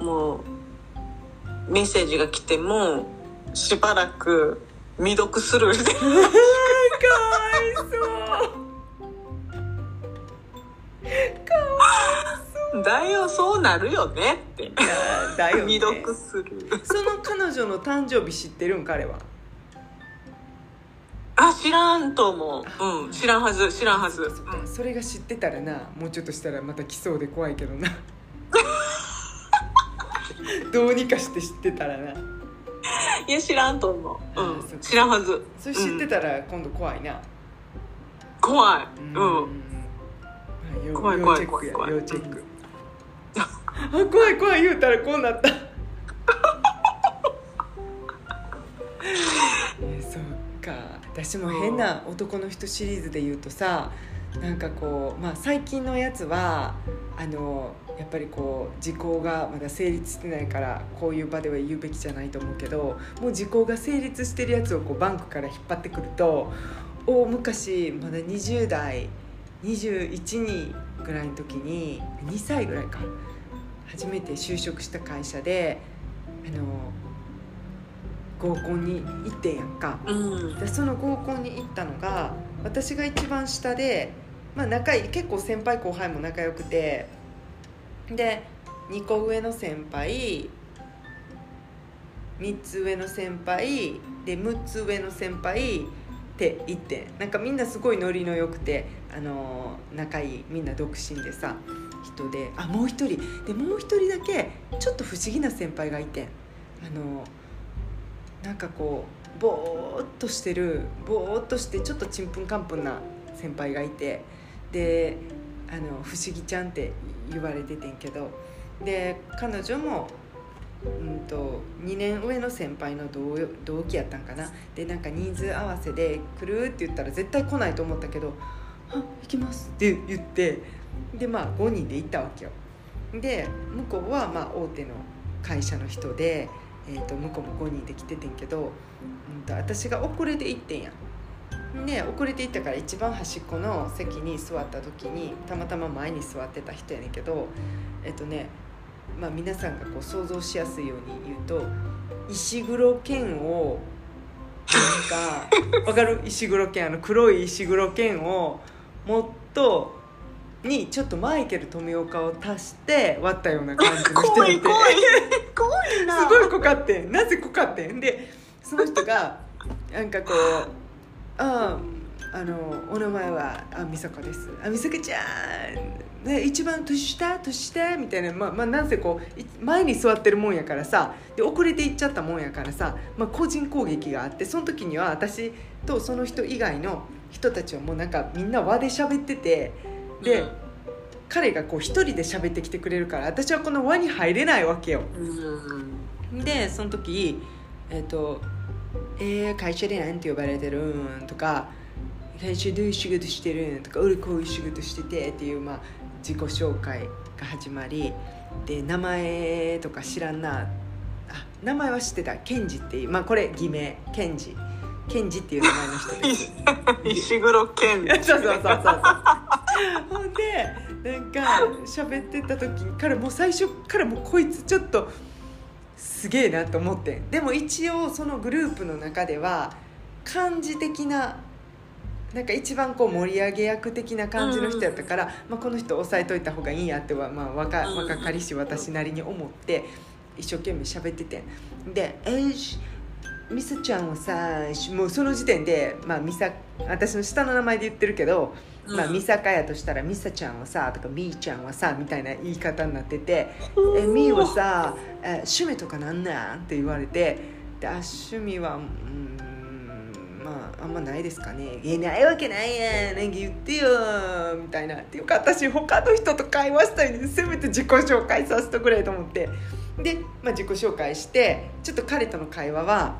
もうメッセージが来てもしばらく未読する。みたいなかわいそう。だよそうなるよねって。いやだよね。未読する。その彼女の誕生日知ってるん彼は？あ知らんと思う。うん知らんはず知らんはず、そそれが知ってたらなもうちょっとしたらまた来そうで怖いけどな。どうにかして知ってたらな いや知らんと思う、あうん知らんはず。それ知ってたら今度怖いな。怖い。うん、怖い要チェックや怖い怖い。要チェック。あ怖い怖い言うたらこうなった。えそっか。私も変な男の人シリーズで言うとさなんかこうまあ最近のやつはあのやっぱりこう時効がまだ成立してないからこういう場では言うべきじゃないと思うけどもう時効が成立してるやつをこうバンクから引っ張ってくると大昔まだ20代212ぐらいの時に2歳ぐらいか。初めて就職した会社であの合コンに行ってんやんか。うん。でその合コンに行ったのが私が一番下で、まあ、仲いい結構先輩後輩も仲良くてで2個上の先輩3つ上の先輩で6つ上の先輩って言ってなんかみんなすごいノリの良くて、あの仲いいみんな独身でさ人で。あもう一人。でもう一人だけちょっと不思議な先輩がいてあのーなんかこうぼーっとしてるぼーっとしてちょっとちんぷんかんぷんな先輩がいて。であの不思議ちゃんって言われててんけど。で彼女も、うん、と2年上の先輩の同同期やったんかな。でなんか人数合わせで「来る?」って言ったら絶対来ないと思ったけど「あ行きます」って言ってでまあ5人で行ったわけよ。で向こうはまあ大手の会社の人で、えー、と向こうも5人で来ててんけど、うん、と私が遅れて行ってんや。で遅れて行ったから一番端っこの席に座った時にたまたま前に座ってた人やねんけどえっとねまあ皆さんがこう想像しやすいように言うと石黒剣をなんか わかる？石黒剣あの黒い石黒剣をもっとにちょっとマイケル富岡を足して割ったような感じの人やって。怖い怖い。怖いな。すごい濃かってん。なぜ濃かってん？でその人がなんかこう「あああのお名前はあ美坂です」「あ美坂ちゃん、ね、一番年下？年下」みたいな。まあまあなんせこうい前に座ってるもんやからさ。で遅れて行っちゃったもんやからさ、まあ、個人攻撃があってその時には私とその人以外の人たちはもうなんかみんな輪で喋ってて。で、うん。彼がこう一人で喋ってきてくれるから私はこの輪に入れないわけよ。うん。でその時「えっ、とえー、会社でなんて呼ばれてるん?」とか「会社どういう仕事してるん?」とか「俺こういう仕事してて」っていう、まあ、自己紹介が始まりで名前とか知らんなあ名前は知ってたケンジっていうまあこれ偽名ケンジケンジっていう名前の人です。石黒剣 そうそうそうそうそうほんでなんか喋ってた時からもう最初からもうこいつちょっとすげえなと思ってでも一応そのグループの中では漢字的ななんか一番こう盛り上げ役的な感じの人やったから、まあ、この人押さえといた方がいいんやっては、まあ、若若かりし私なりに思って一生懸命喋っててで「えーしミサちゃんはさしもうその時点で、まあ、ミサ私の下の名前で言ってるけど、まあ、うん。ミサカやとしたら「ミサちゃんはさ」とか「ミーちゃんはさ」みたいな言い方になってて「えミーはさえ趣味とかなんなん?」って言われてであ趣味はうーんまああんまないですかね「いやないわけないやん。なんか言ってよ」みたいな。っていうか私他の人と会話したいのにせめて自己紹介させてくれと思って。で、まあ、自己紹介してちょっと彼との会話は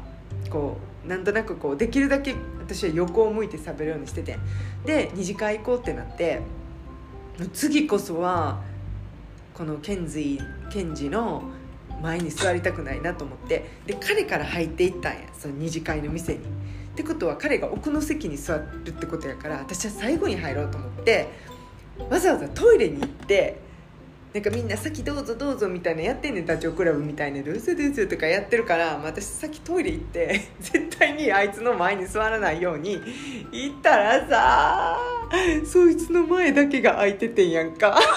こうなんとなくこうできるだけ私は横を向いて喋るようにしててで二次会行こうってなって次こそはこのケンジケンジの前に座りたくないなと思ってで彼から入っていったんやその二次会の店に。ってことは彼が奥の席に座るってことやから私は最後に入ろうと思ってわざわざトイレに行ってなんかみんな「先どうぞどうぞ」みたいなやってんねんダチョウ倶楽部みたいな「どうぞどうぞ」とかやってるから、まあ、私先トイレ行って 絶対にあいつの前に座らないように行ったらさそいつの前だけが空いててんやんか。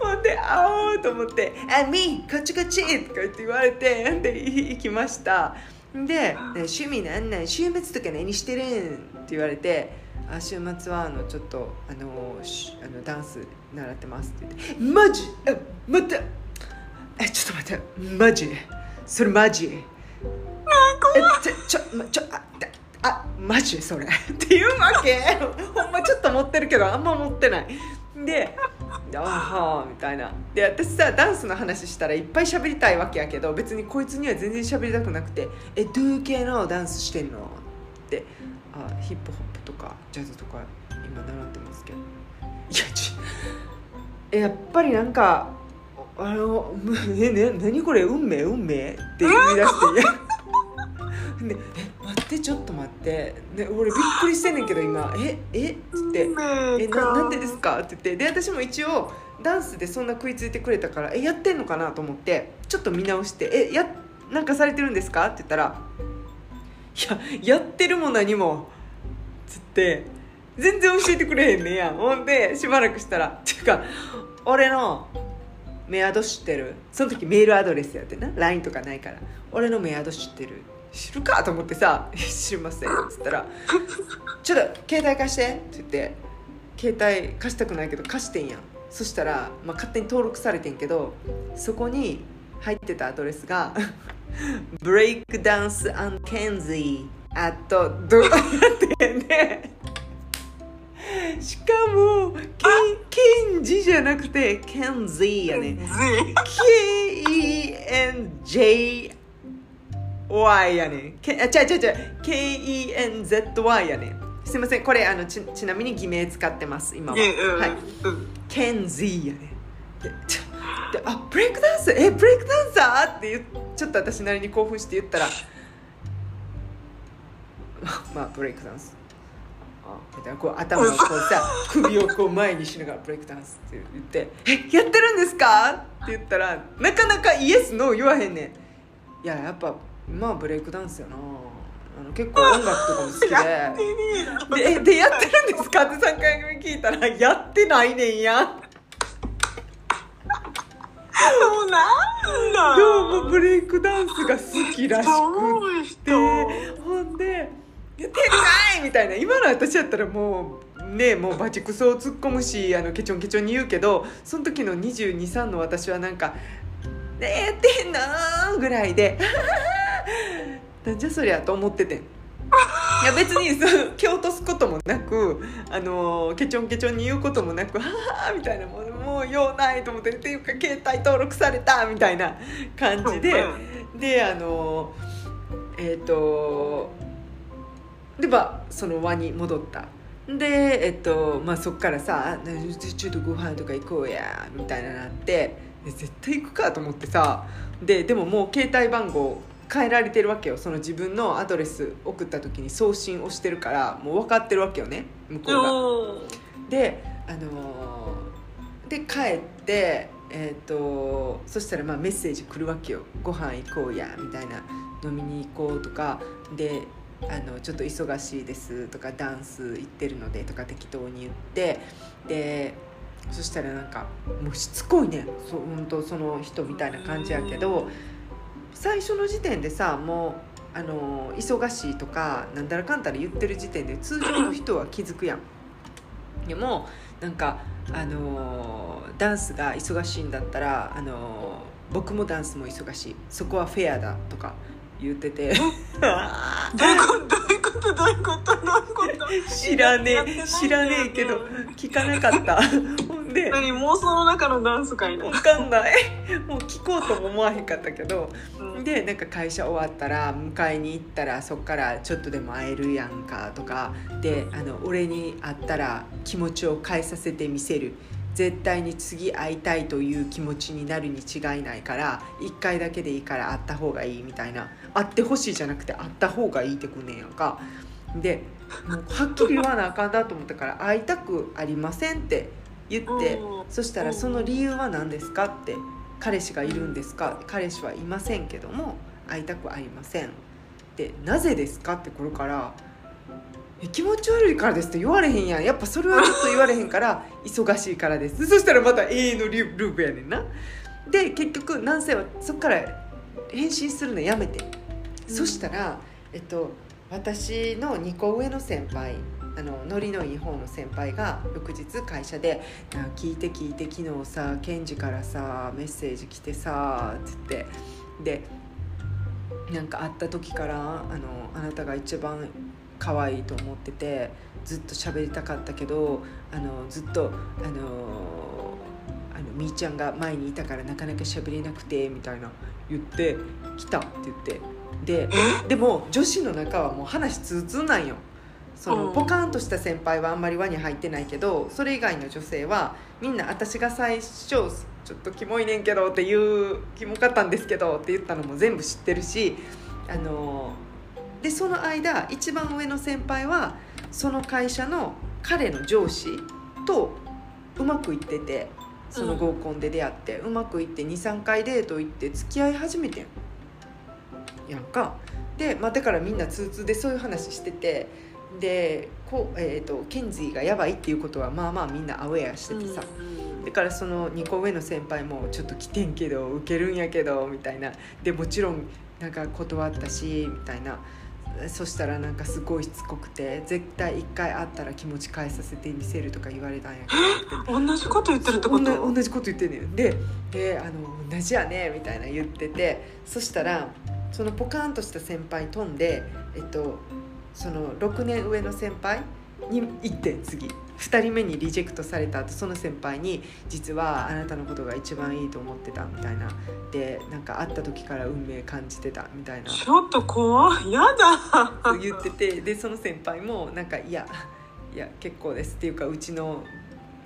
ほんで「あおー」と思って「あみこっちこっち」とか言って言われてで行きましたで「趣味なんなん週末とか何してるん?」って言われて「あ週末はあのちょっとあのあのダンス習ってます」って言って「マジあ待ってえちょっと待って。マジそれマジえちょちょちょああマジ？それ。っていうわけ。ほんまちょっと持ってるけどあんま持ってない。であーはーみたいな。で私さダンスの話したらいっぱい喋りたいわけやけど別にこいつには全然喋りたくなくて「えどういう系のダンスしてんの?」ってあヒップホップとかジャズとか今習ってますけど。いや やっぱりなんかあのむえ ね何これ？運命？運命？って言い出して でえ待ってちょっと待って、ね、俺びっくりしてんねんけど今「ええ？っ?」つって「えななんでですか?」って言って。で私も一応ダンスでそんな食いついてくれたから「えやってんのかな?」と思ってちょっと見直して「えやなんかされてるんですか?」って言ったら「いややってるも何も」つって全然教えてくれへんねや。ほんでしばらくしたらっていうか俺のメアド知ってる？その時メールアドレスやってな。LINE とかないから。俺のメアド知ってる？知るかと思ってさ「知りません」っつったら「ちょっと携帯貸して」って言って携帯貸したくないけど貸してんやん。そしたら、まあ、勝手に登録されてんけどそこに入ってたアドレスが「ブレイクダンスケンズィあとどうやってねしかもケンジじゃなくてケンズィやね K-E-N-J Y やねけあ違う違う違う。K-E-N-Z-Y やねすいません。これあのちちなみに偽名使ってます今は、はいうん。ケンズィやねあブレイクダンス？えブレイクダンサー？ってちょっと私なりに興奮して言ったら まあブレイクダンス。あ。みたいなこう頭をこうさ首をこう前にしながらブレイクダンスって言って「えやってるんですか?」って言ったらなかなかイエスノー言わへんねんいややっぱまあブレイクダンスやな。あの結構音楽とかも好きで。でえでやってるんですか？って3回目聞いたらやってないねんや。もうなんだどうもブレイクダンスが好きらしく人て。ほんで「やってんかい!」みたいな今の私やったらもうねもうバチクソを突っ込むしあのケチョンケチョンに言うけどその時の223の私はなんか「ねやってんの?」ぐらいで「なんじゃそりゃ」と思っててん。いや別にそう蹴落とすこともなくあのケチョンケチョンに言うこともなく「はあ」みたいなもうもう用ないと思ってっていうか携帯登録されたみたいな感じで、であのえっ、とでまあその輪に戻った。でえっとまあそっからさ「ちょっとご飯とか行こうや」みたいななってで絶対行くかと思ってさででももう携帯番号変えられてるわけよ。その自分のアドレス送った時に送信をしてるからもう分かってるわけよね向こうが。うんであのーで帰ってえっ、とそしたらまあメッセージ来るわけよ「ご飯行こうや」みたいな「飲みに行こう」とか。であの「ちょっと忙しいです」とか「ダンス行ってるので」とか適当に言ってでそしたらなんかもうしつこいね。そう本当その人みたいな感じやけど最初の時点でさもうあの忙しいとかなんだらかんだら言ってる時点で通常の人は気づくやん。でもなんかあのダンスが忙しいんだったらあの僕もダンスも忙しい。そこはフェアだとか。言ってて。どういうこと？どういうこと？どういうこと？知らねやってないえ知らねえけど聞かなかった。ほんで何？妄想の中のダンスかいなわかんない。もう聞こうとも思わへんかったけどうん。でなんか会社終わったら迎えに行ったらそっからちょっとでも会えるやんかとかであの俺に会ったら気持ちを変えさせてみせる。絶対に次会いたいという気持ちになるに違いないから1回だけでいいから会った方がいいみたいな会ってほしいじゃなくて会った方がいいってくんねんやんか。でもうはっきり言わなあかんだと思ったから会いたくありませんって言ってうん。そしたらその理由は何ですかって彼氏がいるんですか？彼氏はいませんけども会いたくありませんでなぜですかって来るからえ気持ち悪いからですって言われへんやん。やっぱそれはちょっと言われへんから忙しいからです。そしたらまた永遠のループやねんな。で結局南西はそっから返信するのやめて、うんそしたらえっと私の2個上の先輩あのノリのいい方の先輩が翌日会社で「聞いて聞いて昨日さケンジからさメッセージ来てさ」って言ってでなんか会った時からあのあなたが一番可愛いと思っててずっと喋りたかったけどあのずっとあのあのみーちゃんが前にいたからなかなか喋れなくてみたいな言って「来た」って言って。ででも女子の中はもう話通ずんないよ。そのうん。ポカーンとした先輩はあんまり輪に入ってないけどそれ以外の女性はみんな私が最初ちょっとキモいねんけどっていうキモかったんですけどって言ったのも全部知ってるしあのでその間一番上の先輩はその会社の彼の上司とうまくいっててその合コンで出会って、うまくいって23回デート行って付き合い始めてんやんか。で、まあ、だからみんな通通でそういう話しててでこう、えー、とケンジーがやばいっていうことはまあまあみんなアウェアしててさ、だからその2個上の先輩もちょっと来てんけど受けるんやけどみたいな。でもちろんなんか断ったしみたいな。そしたらなんかすごいしつこくて絶対1回会ったら気持ち変えさせてみせるとか言われたんやけど。同じこと言ってるってこと？同じ同じこと言ってんねん。でであの同じやねみたいな言ってて。そしたらそのポカーンとした先輩飛んでえっとその6年上の先輩に行ってん次。2人目にリジェクトされた後その先輩に「実はあなたのことが一番いいと思ってた」みたいな。でなんか会った時から運命感じてたみたいな。ちょっと怖いやだ。言っててでその先輩もなんか「いやいや結構です」っていうかうちの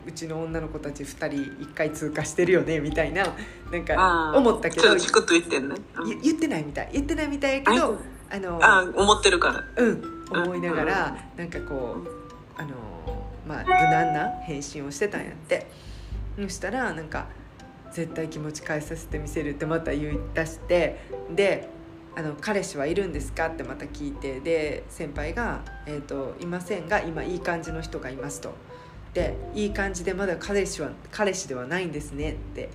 うちの女の子たち2人1回通過してるよねみたいななんか思ったけどちょっと言ってんねうん言言ってないみたい言ってないみたいやけどあのあ思ってるから。うん思いながらなんかこうあのまあ無難な返信をしてたんやって。そしたらなんか「絶対気持ち変えさせてみせる」ってまた言い出してであの「彼氏はいるんですか?」ってまた聞いてで先輩が、えーと「いませんが今いい感じの人がいます」と。で「いい感じでまだ彼氏は彼氏ではないんですね」って。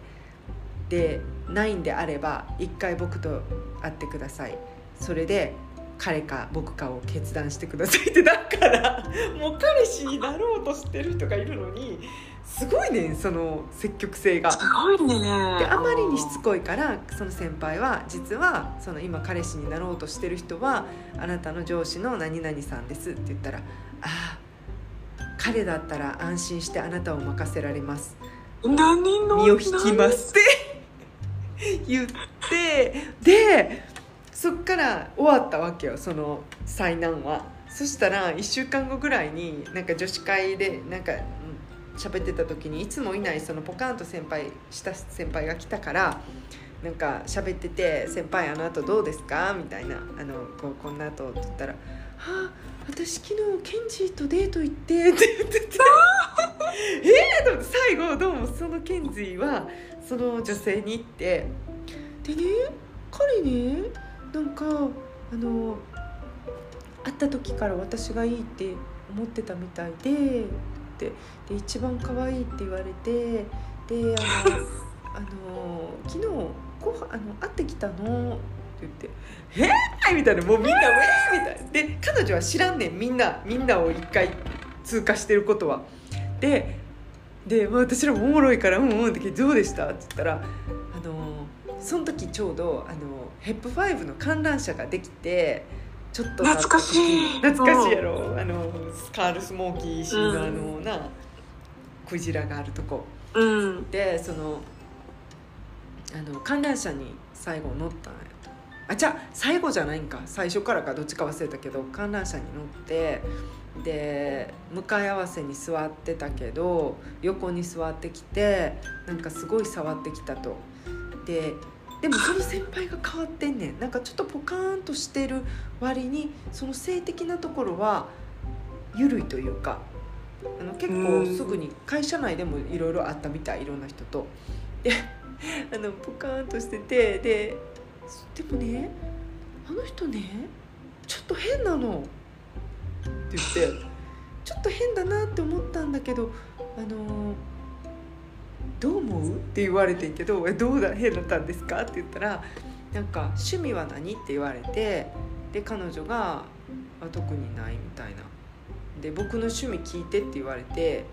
でないんであれば一回僕と会ってくださいそれで彼か僕かを決断してくださいってだから もう彼氏になろうとしてる人がいるのにすごいねその積極性が。すごいねであまりにしつこいからその先輩は実はその今彼氏になろうとしてる人はあなたの上司の何々さんですって言ったら「ああ彼だったら安心してあなたを任せられます何の身を引きます」って 言ってでそっから終わったわけよその災難は。そしたら1週間後ぐらいになんか女子会でなんかうん喋ってた時にいつもいないそのポカーンと先輩した先輩が来たからなんか喋ってて「先輩あの後どうですか?」みたいな「あのこうこんな後」って言ったら「はあ私昨日ケンジーとデート行って」って言っててえーと思って最後どうもそのケンジーはその女性に行って。でね彼ねなんかあの会った時から私がいいって思ってたみたいでってで一番可愛いって言われてであのあの昨日ご飯あの会ってきたのって言って「えー!」みたいなもうみんな「ウェー!」みたいなで彼女は知らんねんみんなみんなを一回通過してることは。でで、まあ、私らもおもろいから「うんうん」って聞いて「どうでした?」って言ったらあのその時ちょうどあのヘップファイブの観覧車ができてちょっと懐かしい懐かしいやろ？あのスカールスモーキーシーのあのな、クジラがあるとこうんでそのあの観覧車に最後乗ったんやあじゃあ最後じゃないんか。最初からか。どっちか忘れたけど。観覧車に乗ってで向かい合わせに座ってたけど横に座ってきてなんかすごい触ってきたと。ででもその先輩が変わってんねん。なんかちょっとポカーンとしてる割にその性的なところは緩いというか。あの結構すぐに会社内でもいろいろあったみたい。いろんな人と。であのポカーンとしててででもねあの人ねちょっと変なのって言ってちょっと変だなって思ったんだけどあのどう思う？って言われてんけど「どうだ？変だったんですか?」って言ったら「なんか趣味は何?」って言われてで彼女が「特にない」みたいなで僕の趣味聞いてって言われて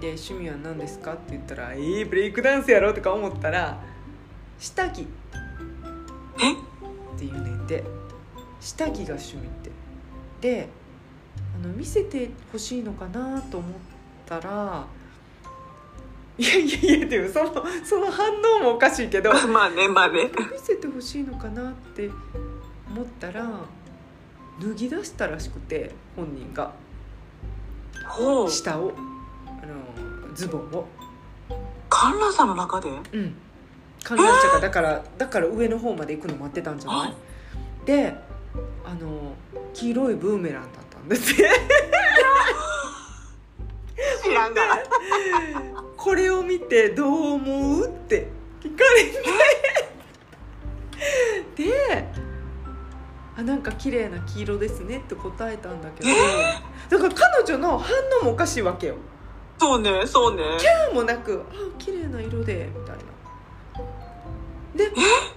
で趣味は何ですか？って言ったら「えー、ブレイクダンスやろ?」とか思ったら「下着」え？って言うねんで下着が趣味って。であの見せてほしいのかなと思ったらいやいやいやでもそのその反応もおかしいけど まあねまあね。見せてほしいのかなって思ったら脱ぎ出したらしくて本人が。下を。あのズボンを。観覧車の中で？うん観覧車がだからだから上の方まで行くの待ってたんじゃない？であの黄色いブーメランだったんです。よ知ららんから これを見てどう思う？って聞かれて。であなんか綺麗な黄色ですねって答えたんだけど、だから彼女の反応もおかしいわけよ。そうねそうね。でもなく「あ綺麗な色で」みたいなで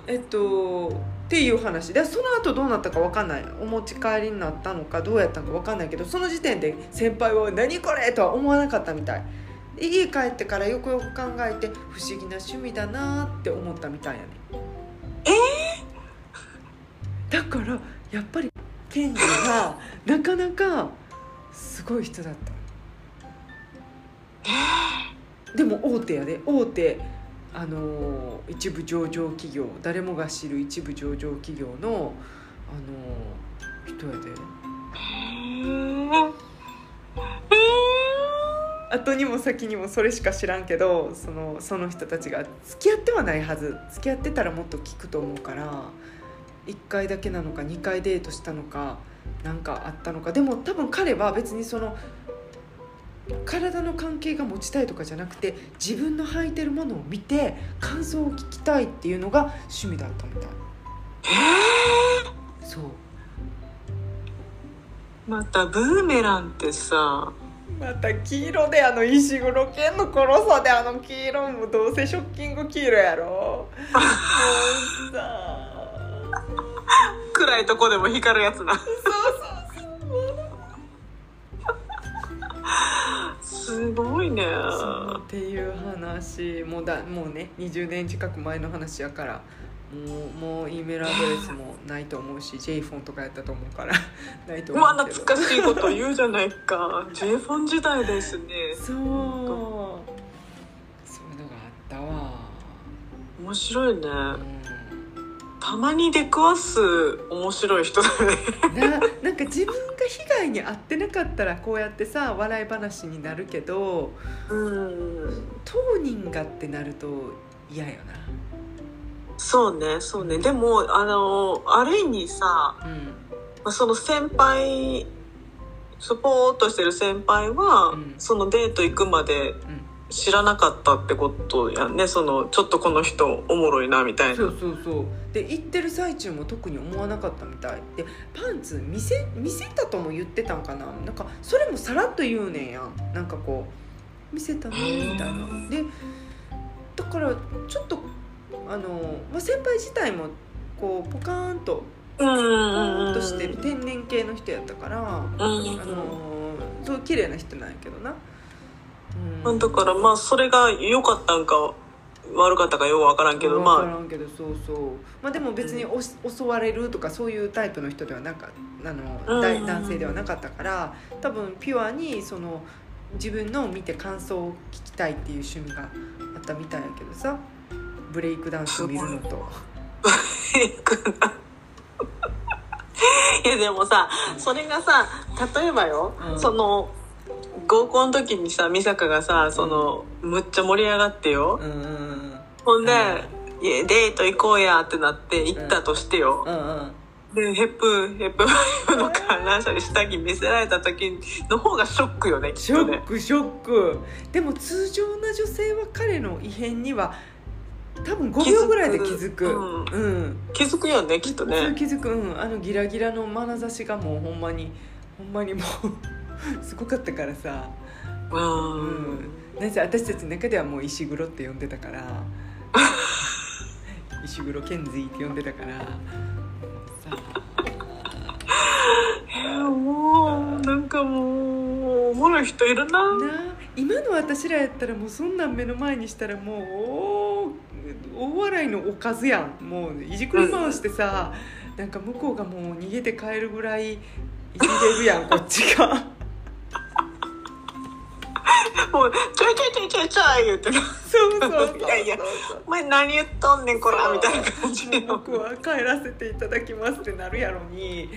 えっとっていう話。でその後どうなったか分かんない。お持ち帰りになったのかどうやったのか分かんないけどその時点で先輩は「何これ!」とは思わなかったみたい。で家帰ってからよくよく考えて不思議な趣味だなって思ったみたいやね。えだからやっぱりケンジがなかなかすごい人だった。でも大手やで。大手あの一部上場企業誰もが知る一部上場企業の、あの人やで、後にも先にもそれしか知らんけどそのその人たちが付き合ってはないはず。付き合ってたらもっと聞くと思うから1回だけなのか2回デートしたのか何かあったのか。でも多分彼は別にその体の関係が持ちたいとかじゃなくて自分の履いてるものを見て感想を聞きたいっていうのが趣味だったみたい。そう。またブーメランってさ。また黄色であの石黒剣の殺さであの黄色もどうせショッキング黄色やろ。もうさ。暗いとこでも光るやつな。そうそうすごいね。そうっていう話もうだもうね20年近く前の話やからもうもう E メールアドレスもないと思うし J フォンとかやったと思うから ないと思うけど。懐かしいこと言うじゃないか。J フォン時代ですね。そう。そういうのがあったわ、面白いね。うんたまに出くわす面白い人だね。ななんか自分が被害に遭ってなかったらこうやってさ笑い話になるけどうん。当人がってなると嫌よそうねそうね。でもあのある意味さなうん。まあその先輩スポーっとしてる先輩は、うん。そのデート行くまでうん知らなかったってことやね。そのちょっとこの人おもろいなみたいな。そうそうそう。で行ってる最中も特に思わなかったみたい。でパンツ見せ見せたとも言ってたんかな。なんかそれもさらっと言うねんやん。なんかこう見せたねみたいな。でだからちょっとあの、まあ、先輩自体もこうポカーンとうんポうんーンとしてる天然系の人やったから、あうんのそう綺麗な人なんやけどな、うん、だからまあそれが良かったんか悪かったかよく分からんけど分まあ。からんけどそうそう。まあでも別におし襲われるとかそういうタイプの人ではなかあの、大うん。男性ではなかったから多分ピュアにその自分のを見て感想を聞きたいっていう趣味があったみたいやけどさ。ブレイクダンス見るのと。いやでもさそれがさ例えばよ、うん。その合コンの時にさ美坂がさそのむっちゃ盛り上がってよ、うんうんほんで、ういやデート行こうやってなって行ったとしてよ、うん。うんでヘップヘップファイブの観覧車に下着見せられた時の方がショックよねきシっとね。ョックショック。でも通常な女性は彼の異変には多分5秒ぐらいで気づく。気づくうん。気づくよねきっとね。気づく、うん、あのギラギラの眼差しがもうほんまにほんまにもう すごかったからさ、ううん。ん、なんせ私たちの中ではもう石黒って呼んでたから。石黒ケンズイって呼んでたから。さいやもうなんかもうおもろい人いるな。な。今の私らやったらもうそんなん目の前にしたらもう大大笑いのおかずやん。もういじくり回してさ、なんか向こうがもう逃げて帰るぐらいいじれるやんこっちが。もうちょいちょいちょいちょいちょい言ってる。そうそうそういやいやお前何言っとんねんこらみたいな感じで僕は帰らせていただきますってなるやろに。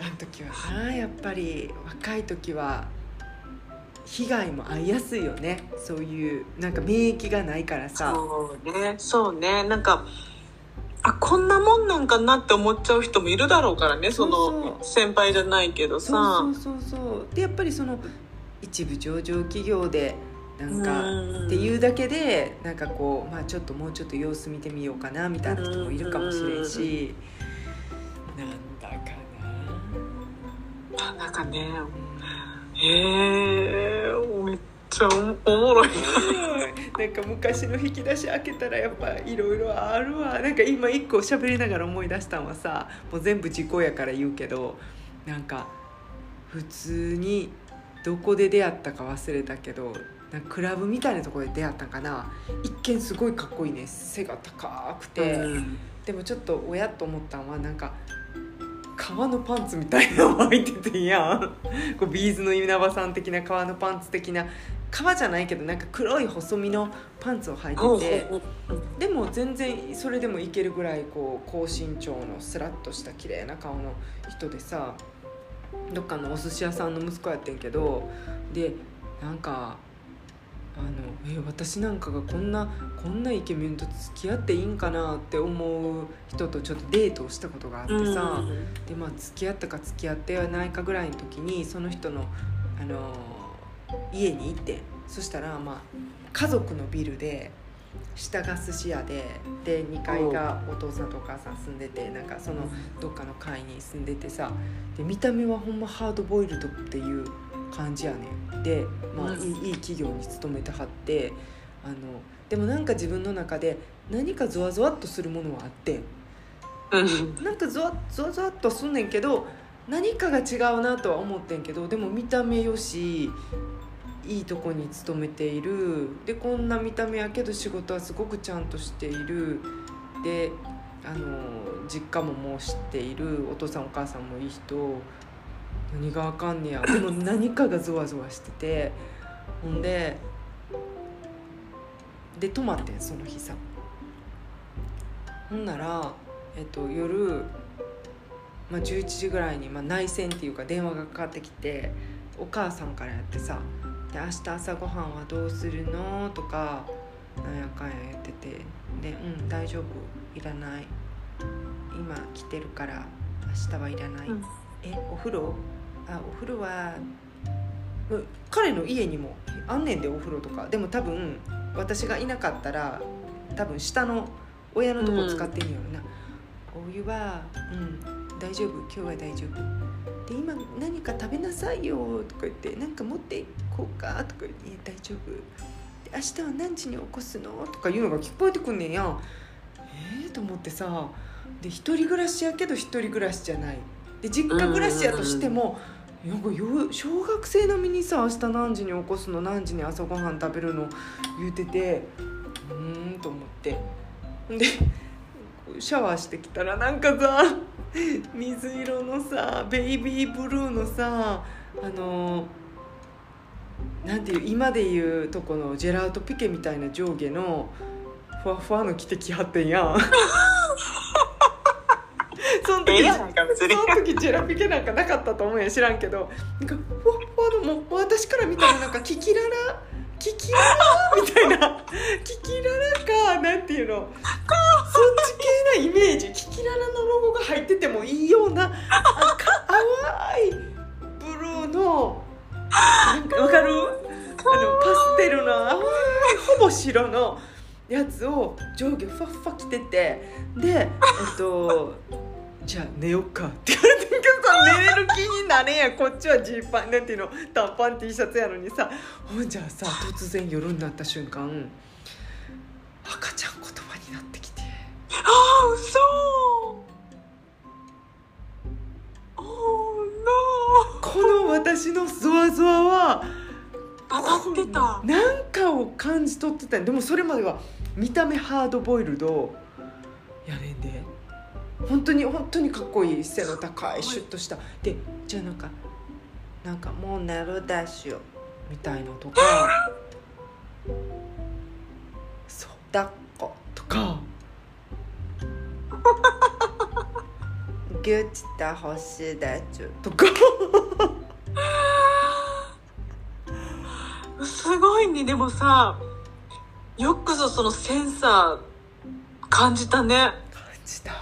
あの時はなやっぱり若い時は被害も遭いやすいよね。そういうなんか免疫がないからさ。そうねそうね。なんかあこんなもんなんかなって思っちゃう人もいるだろうからねその先輩じゃないけどさ。そうそうそうそう。でやっぱりその一部上場企業でなんかうん。っていうだけでなんかこう、まあ、ちょっともうちょっと様子見てみようかなみたいな人もいるかもしれんし。なんだかな。なんかねへえめっちゃおおもろい。なんか昔の引き出し開けたらやっぱいろいろあるわ。なんか今一個喋りながら思い出したのはさもう全部時効やから言うけどなんか普通にどこで出会ったか忘れたけどなんかクラブみたいなところで出会ったんかな。一見すごいかっこいいね。背が高くて、うん。でもちょっと親と思ったのはなんか革のパンツみたいなの履いててんやん。こうビーズの稲葉さん的な革のパンツ的な。革じゃないけどなんか黒い細身のパンツを履いてて。でも全然それでもいけるぐらいこう高身長のスラッとした綺麗な顔の人でさどっかのお寿司屋さんの息子やってんけどでなんかあのえ私なんかがこんなこんなイケメンと付き合っていいんかなって思う人とちょっとデートをしたことがあってさ、でまあ付き合ったか付き合ってはないかぐらいの時にその人の、あのー家に行ってそしたらまあ家族のビルで下が寿司屋でで2階がお父さんとお母さん住んでてなんかそのどっかの階に住んでてさで見た目はほんまハードボイルドっていう感じやねん。で、まあ、うん。いいいい企業に勤めてはってあのでもなんか自分の中で何かゾワゾワっとするものはあってなんかゾワゾワゾワっとすんねんけど何かが違うなとは思ってんけどでも見た目よしいいとこに勤めている。でこんな見た目やけど仕事はすごくちゃんとしている。であの実家ももう知っている。お父さんお母さんもいい人。何があかんねや。でも何かがゾワゾワしてて。ほんでで泊まってんその日さ。ほんなら、えっと、夜、まあ、11時ぐらいに、まあ、内線っていうか電話がかかってきてお母さんからやってさ「で明日朝ごはんはどうするの?」とかなんやかんや言ってて「でうん大丈夫？いらない今来てるから明日はいらない」うんえお風呂あお風呂はうん彼の家にもあんねんでお風呂とか。でも多分私がいなかったら多分下の親のとこ使ってんやろな、お湯はうん大丈夫？今日は大丈夫で今何か食べなさいよとか言って何か持っていこうかとか言って大丈夫？で明日は何時に起こすの？とかいうのが聞こえてくんねんや。んえー、と思ってさ。で一人暮らしやけど一人暮らしじゃない。で実家暮らしやとしてもなんかよ小学生並みにさ明日何時に起こすの？何時に朝ごはん食べるの？言うててうーんと思って。でシャワーしてきたらなんかさ水色のさベイビーブルーのさあのなんていう今でいうとこのジェラートピケみたいな上下のふわふわの着てきはってんやん。その時その時ジェラピケなんかなかったと思うやん知らんけど。なんかふわふわのもう私から見たらなんかキキララキキララみたいな。キキララかなんていうの。そっち系なイメージ。キキララのロゴが入っててもいいような赤淡いブルーのわかる？あのパステルのほぼ白のやつを上下ふわふわ着ててでえっとじゃあ寝よっかって言われてんけどさ寝れる気になれんやん。こっちはジーパンなんていうの短パン T シャツやのにさほんじゃあさ突然夜になった瞬間赤ちゃん言葉になってきて。あ嘘おーこの私のゾワゾワは当たってたなんかを感じ取ってたんでもそれまでは見た目ハードボイルド。やねんで。本当に本当にかっこいい背の高いシュッとした。でじゃあなんかなんかもう寝るだしよみたいのとか。そう。抱っことか ギュッした星だちゅとか。すごいねでもさよくぞそのセンサー感じたね。感じた。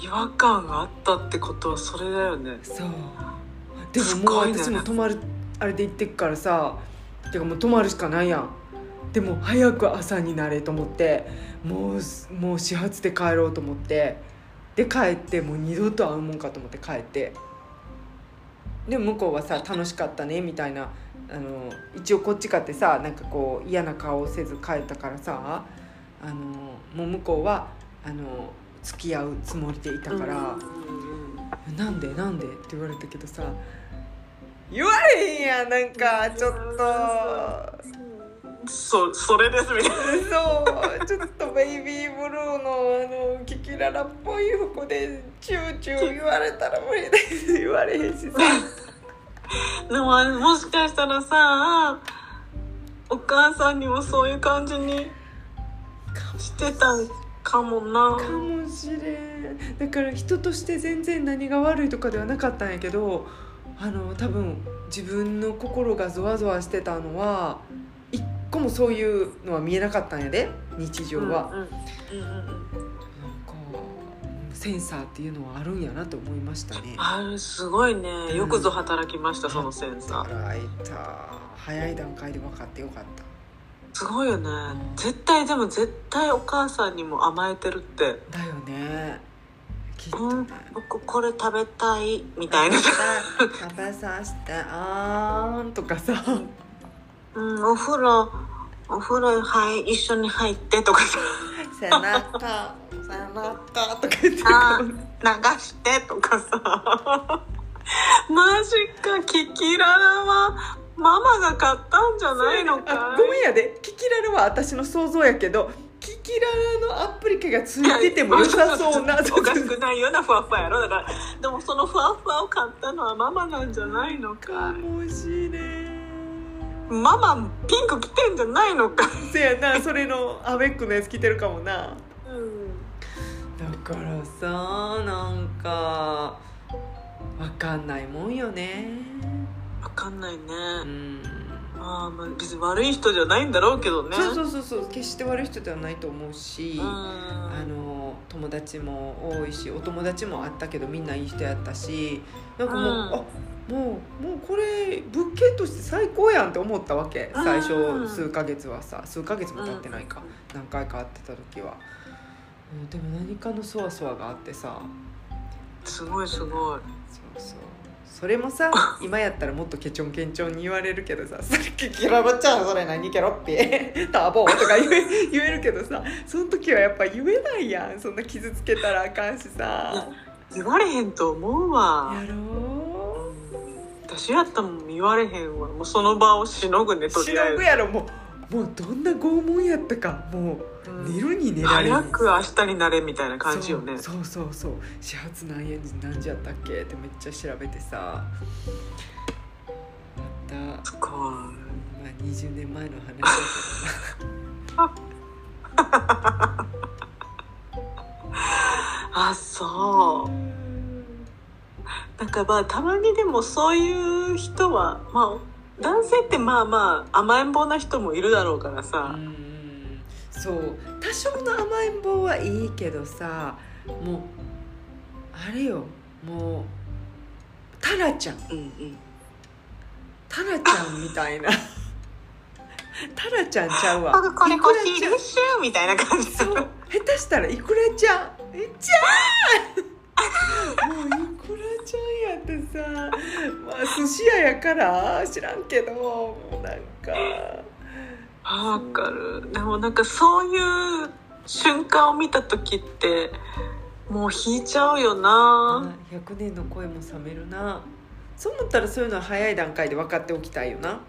違和感があったってことはそれだよね。そう。でももう私も泊まるあれで行ってくからさてかもう泊まるしかないやん。でも早く朝になれと思ってもうもう始発で帰ろうと思ってで帰ってもう二度と会うもんかと思って帰ってで向こうはさ楽しかったねみたいなあの一応こっちかってさなんかこう嫌な顔をせず帰ったからさあのもう向こうはあの付き合うつもりでいたから「なんでなんで?」って言われたけどさ言われへんやんなんかちょっと。そそれですみたいな。そうちょっとベイビーブルーのあのキキララっぽい服でチューチュー言われたら無理です。言われへんしさ。でももしかしたらさお母さんにもそういう感じにしてたんかもな。かもしれん。だから人として全然何が悪いとかではなかったんやけどあの多分自分の心がゾワゾワしてたのは一個もそういうのは見えなかったんやで日常は、うんうん。うんうんなんかセンサーっていうのはあるんやなと思いましたね。あれすごいね。よくぞ働きました、そのセンサー。働いた。早い段階で分かってよかった。すごいよね。絶対でも絶対お母さんにも甘えてるって。だよね。きっとうんね、僕これ食べたいみたいな。食べさせてあーんとかさうんお風呂お風呂はい一緒に入ってとかさ背中背中とか言って。あ流してとかさ。マジかキキララはママが買ったんじゃないのあかごめんやで。キキララは私の想像やけどキキララのアプリケがついてても良さそうな。おかしくないようなふわふわやろ。だからでもそのふわふわを買ったのはママなんじゃないのかかもしれんママピンク着てんじゃないのか。せやなそれのアベックのやつ着てるかもな。うん。だからさなんかわかんないもんよね。分かんないね、うん。まあまあ別に悪い人じゃないんだろうけどね。そうそうそうそう決して悪い人ではないと思うし、うん。あの友達も多いしお友達もあったけどみんないい人やったしなんかもう、うん。あもうもうこれ物件として最高やんって思ったわけ。うん最初数ヶ月はさ。数ヶ月も経ってないか、何回か会ってた時は、うん、でも何かのそわそわがあってさ。すごいすごい。そうそう。それもさ 今やったらもっとケチョンケチョンに言われるけどさ「さっきキラバちゃんそれ何ケロッピ？ターボー」とか言え言えるけどさ。その時はやっぱ言えないやん。そんな傷つけたらあかんしさ。言われへんと思うわ。やろ私やったらもん言われへんわ。もうその場をしのぐねとりあえず。のぐやろもう。もうどんな拷問やったかもううん。寝るに寝られ早く明日になれみたいな感じよね。そうそうそう。始発何円何時やったっけってめっちゃ調べてさ。また。すごい。まあ20年前の話だ あそうけどなんかまあたまにでもそういう人はまあ男性ってまあまあ甘えん坊な人もいるだろうからさ、うんそう。多少の甘えん坊はいいけどさもうあれよ。もうタラちゃん。うんうん。タラちゃんみたいな。タラちゃんちゃうわ。僕これ欲しいですみたいな感じそう。下手したらイクラちゃん。えちゃんもうイクラちゃんやってさまあ寿司屋やから？知らんけどもうなんか。わかる。でもなんかそういう瞬間を見た時ってもう引いちゃうよな。100年の声も冷めるな。そう思ったらそういうのは早い段階で分かっておきたいよな。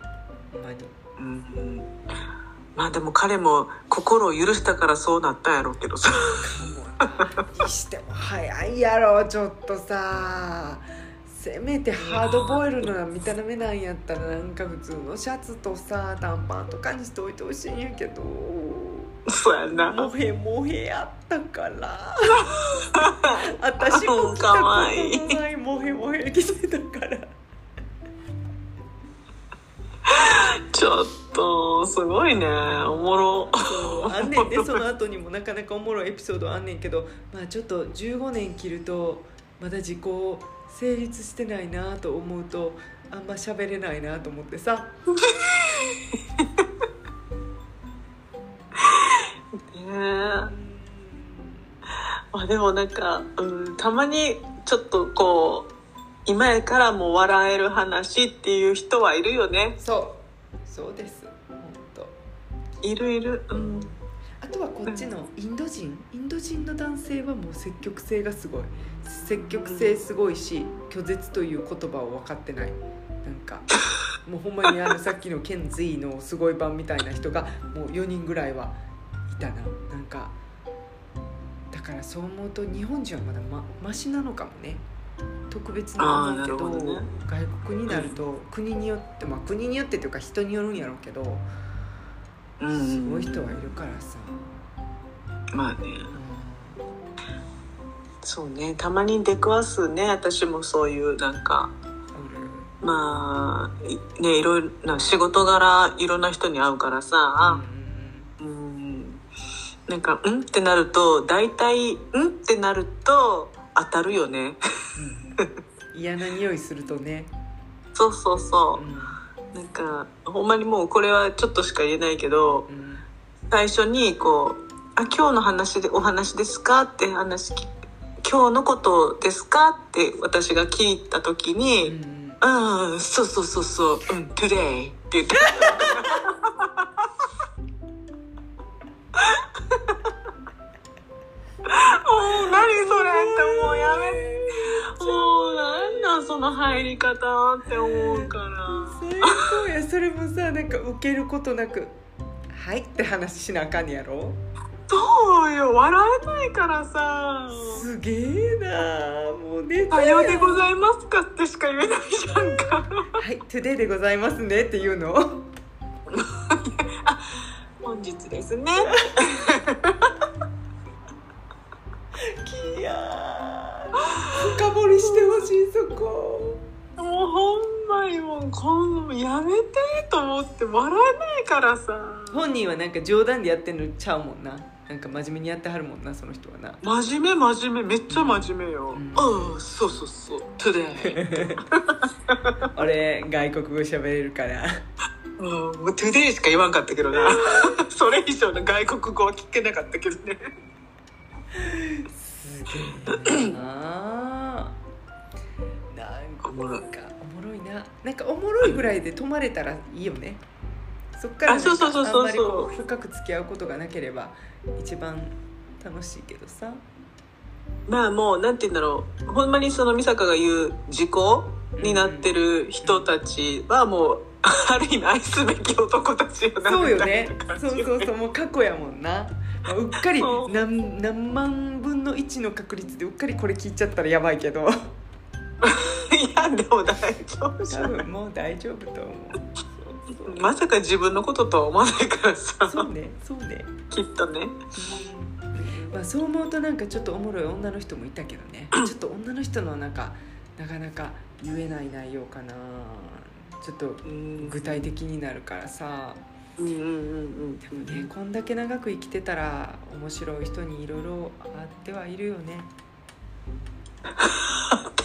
ほんまに。うんまあでも彼も心を許したからそうなったんやろうけどさ にしても早いやろちょっとさ。せめてハードボイルドな見た目なんやったらなんか普通のシャツとさ短パンとかにしておいてほしいんやけど。そうやな。モヘモヘやったから。私も着たことかわいい。ないモヘモヘ着てたから。ちょっとすごいね。おもろ。あんねんで その後にもなかなかおもろいエピソードあんねんけどまあちょっと15年切るとまだ時効成立してないなと思うとあんま喋れないなと思ってさ。ねえ。まあでもなんか、うん、たまにちょっとこう今やからも笑える話っていう人はいるよね。そう。そうですいるいるうん。あとはこっちのインド人。インド人の男性はもう積極性がすごい。積極性すごいし拒絶という言葉を分かってない。なんか もうほんまにあのさっきのケンズイのすごい版みたいな人がもう4人ぐらいはいたな。なんかだからそう思うと日本人はまだまマシなのかもね。特別に思うけどね。外国になると国によってまあ国によってというか人によるんやろうけどうんすごい人はいるからさ、まあね。うそうね。たまに出くわすね。私もそういうなんか。まあいねいろいろな仕事柄いろんな人に会うからさ。うん。うん。なんか「うん?」ってなると大体「うん?」ってなると当たるよね。うん。嫌な匂いするとね、そうそうそう。うんなんかほんまにもうこれはちょっとしか言えないけどうん最初にこう「あ今日の話でお話ですか?」って話き今日のことですか?」って私が聞いた時うにん「うん、そうそうそうそう、うん、today」って言って。もう何それってもうやめもうなんなんその入り方って思うから。最高やそれもさなんか受けることなく「はい」って話しなあかんやろ？そうよ。笑えないからさ。すげえなもう「ねさようでございますか」ってしか言えないじゃんか。はい「 today でございますね」っていうの？本日ですね。い やー。深掘りしてほしいそこ。もうほんまにもうこんやめてと思って笑えないからさ。本人はなんか冗談でやってんのちゃうもんな。なんか真面目にやってはるもんなその人はな。真面目真面目。めっちゃ真面目よ、うん。ああそうそうそう today 俺外国語喋れるから。うんもう today しか言わんかったけどな。それ以上の外国語は聞けなかったけどねすげえななんかおもろいな。なんかおもろいぐらいで止まれたらいいよね。そっからあそうそうそうそう。あんまりこう深く付き合うことがなければ一番楽しいけどさ。まあもうなんて言うんだろう。ほんまにその美坂が言う時効になってる人たちはもう ある意味愛すべき男たちよなそうよね。そうそうそう。もう過去やもんな、まあうっかり何何万分の1の確率でうっかりこれ聞いちゃったらやばいけど。いやでも大丈夫じゃん。多分もう大丈夫と思う。そうそうまさか自分のこととは思わないからさ。そうねそうね。きっとね。まあ、そう思うとなんかちょっとおもろい女の人もいたけどね。ちょっと女の人のなんかなかなか言えない内容かな。ちょっとうん具体的になるからさ。うんうんうんうんでもねこんだけ長く生きてたら面白い人にいろいろあってはいるよね。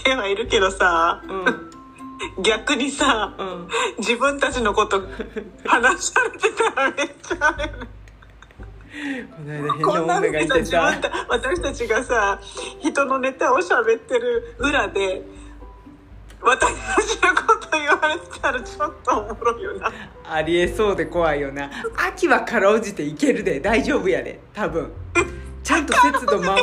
手はいるけどさうん。逆にさうん。自分たちのこと話されてたらめっちゃあるこの間変こなん女がいて自分さた私たちがさ人のネタを喋ってる裏で私たちのこと言われてたらちょっとおもろいよな。ありえそうで怖いよな。秋はかろうじていけるで大丈夫やで。多分。ちゃんと節度守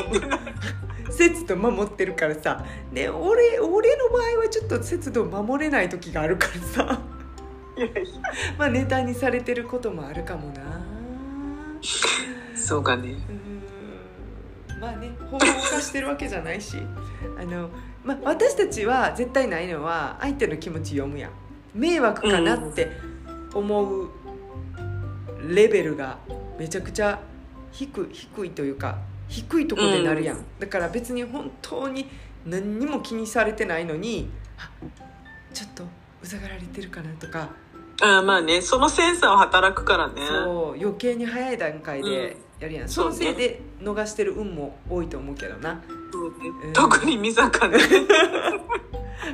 節度守ってるからさ。ね俺俺の場合はちょっと節度守れない時があるからさ。いやいや。まあネタにされてることもあるかもな。そうかね。まあね法を犯してるわけじゃないし。あの、まあ、私たちは絶対ないのは相手の気持ち読むやん。迷惑かなって思うレベルがめちゃくちゃ低い低いというか低いとこでなるやん、うん。だから別に本当に何にも気にされてないのにあちょっとうざがられてるかなとか。あまあねそのセンサーは働くからね。そう余計に早い段階でやるやん、そのせいそうねで逃してる運も多いと思うけどな、そうね。うん。特に美坂ね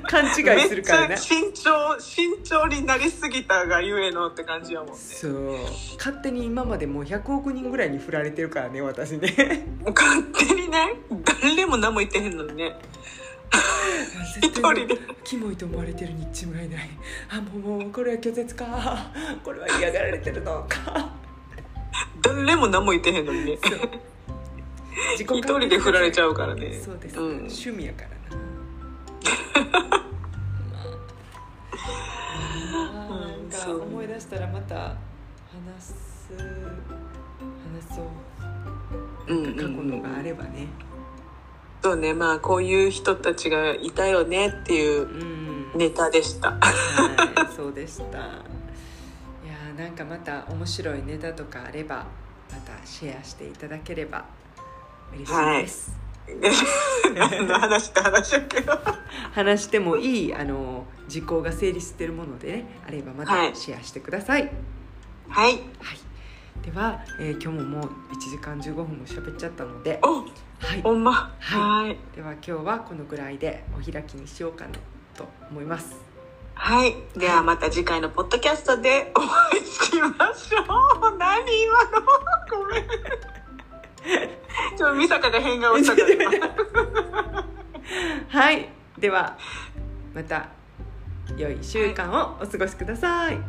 勘違いするからな。めっちゃ慎重慎重になりすぎたがゆえのって感じやもんね。そう。勝手に今までもう100億人ぐらいに振られてるからね私ね。勝手にね。誰も何も言ってへんのにね。一人で。キモいと思われてるに違いない。あもうもうこれは拒絶か。これは嫌がられてるのか誰も何も言ってへんのにね。自一人で振られちゃうからね。そうです、うん。趣味やからな。ま あなんか思い出したらまた話す話そう。う。んうん過去のがあればね。そうね。まあこういう人たちがいたよねっていううん。ネタでした。はいそうでしたなんかまた面白いネタとかあればまたシェアしていただければ嬉しいです、何の話って話やけど。話してもいいあの時効が成立しているものでねあればまはい。たシェアしてください、はい。はい、では、えー今日ももう1時間15分も喋っちゃったので、おはい、ほんま。ははい。では今日はこのぐらいでお開きにしようかなと思いますはい。ではまた次回のポッドキャストでお会いしましょう。何今のごめん。ちょっと美坂が変顔したから。今 はい。では。また良い週間をお過ごしください、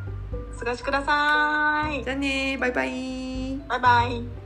お過ごしください。じゃあね。バイバイ。バイバイ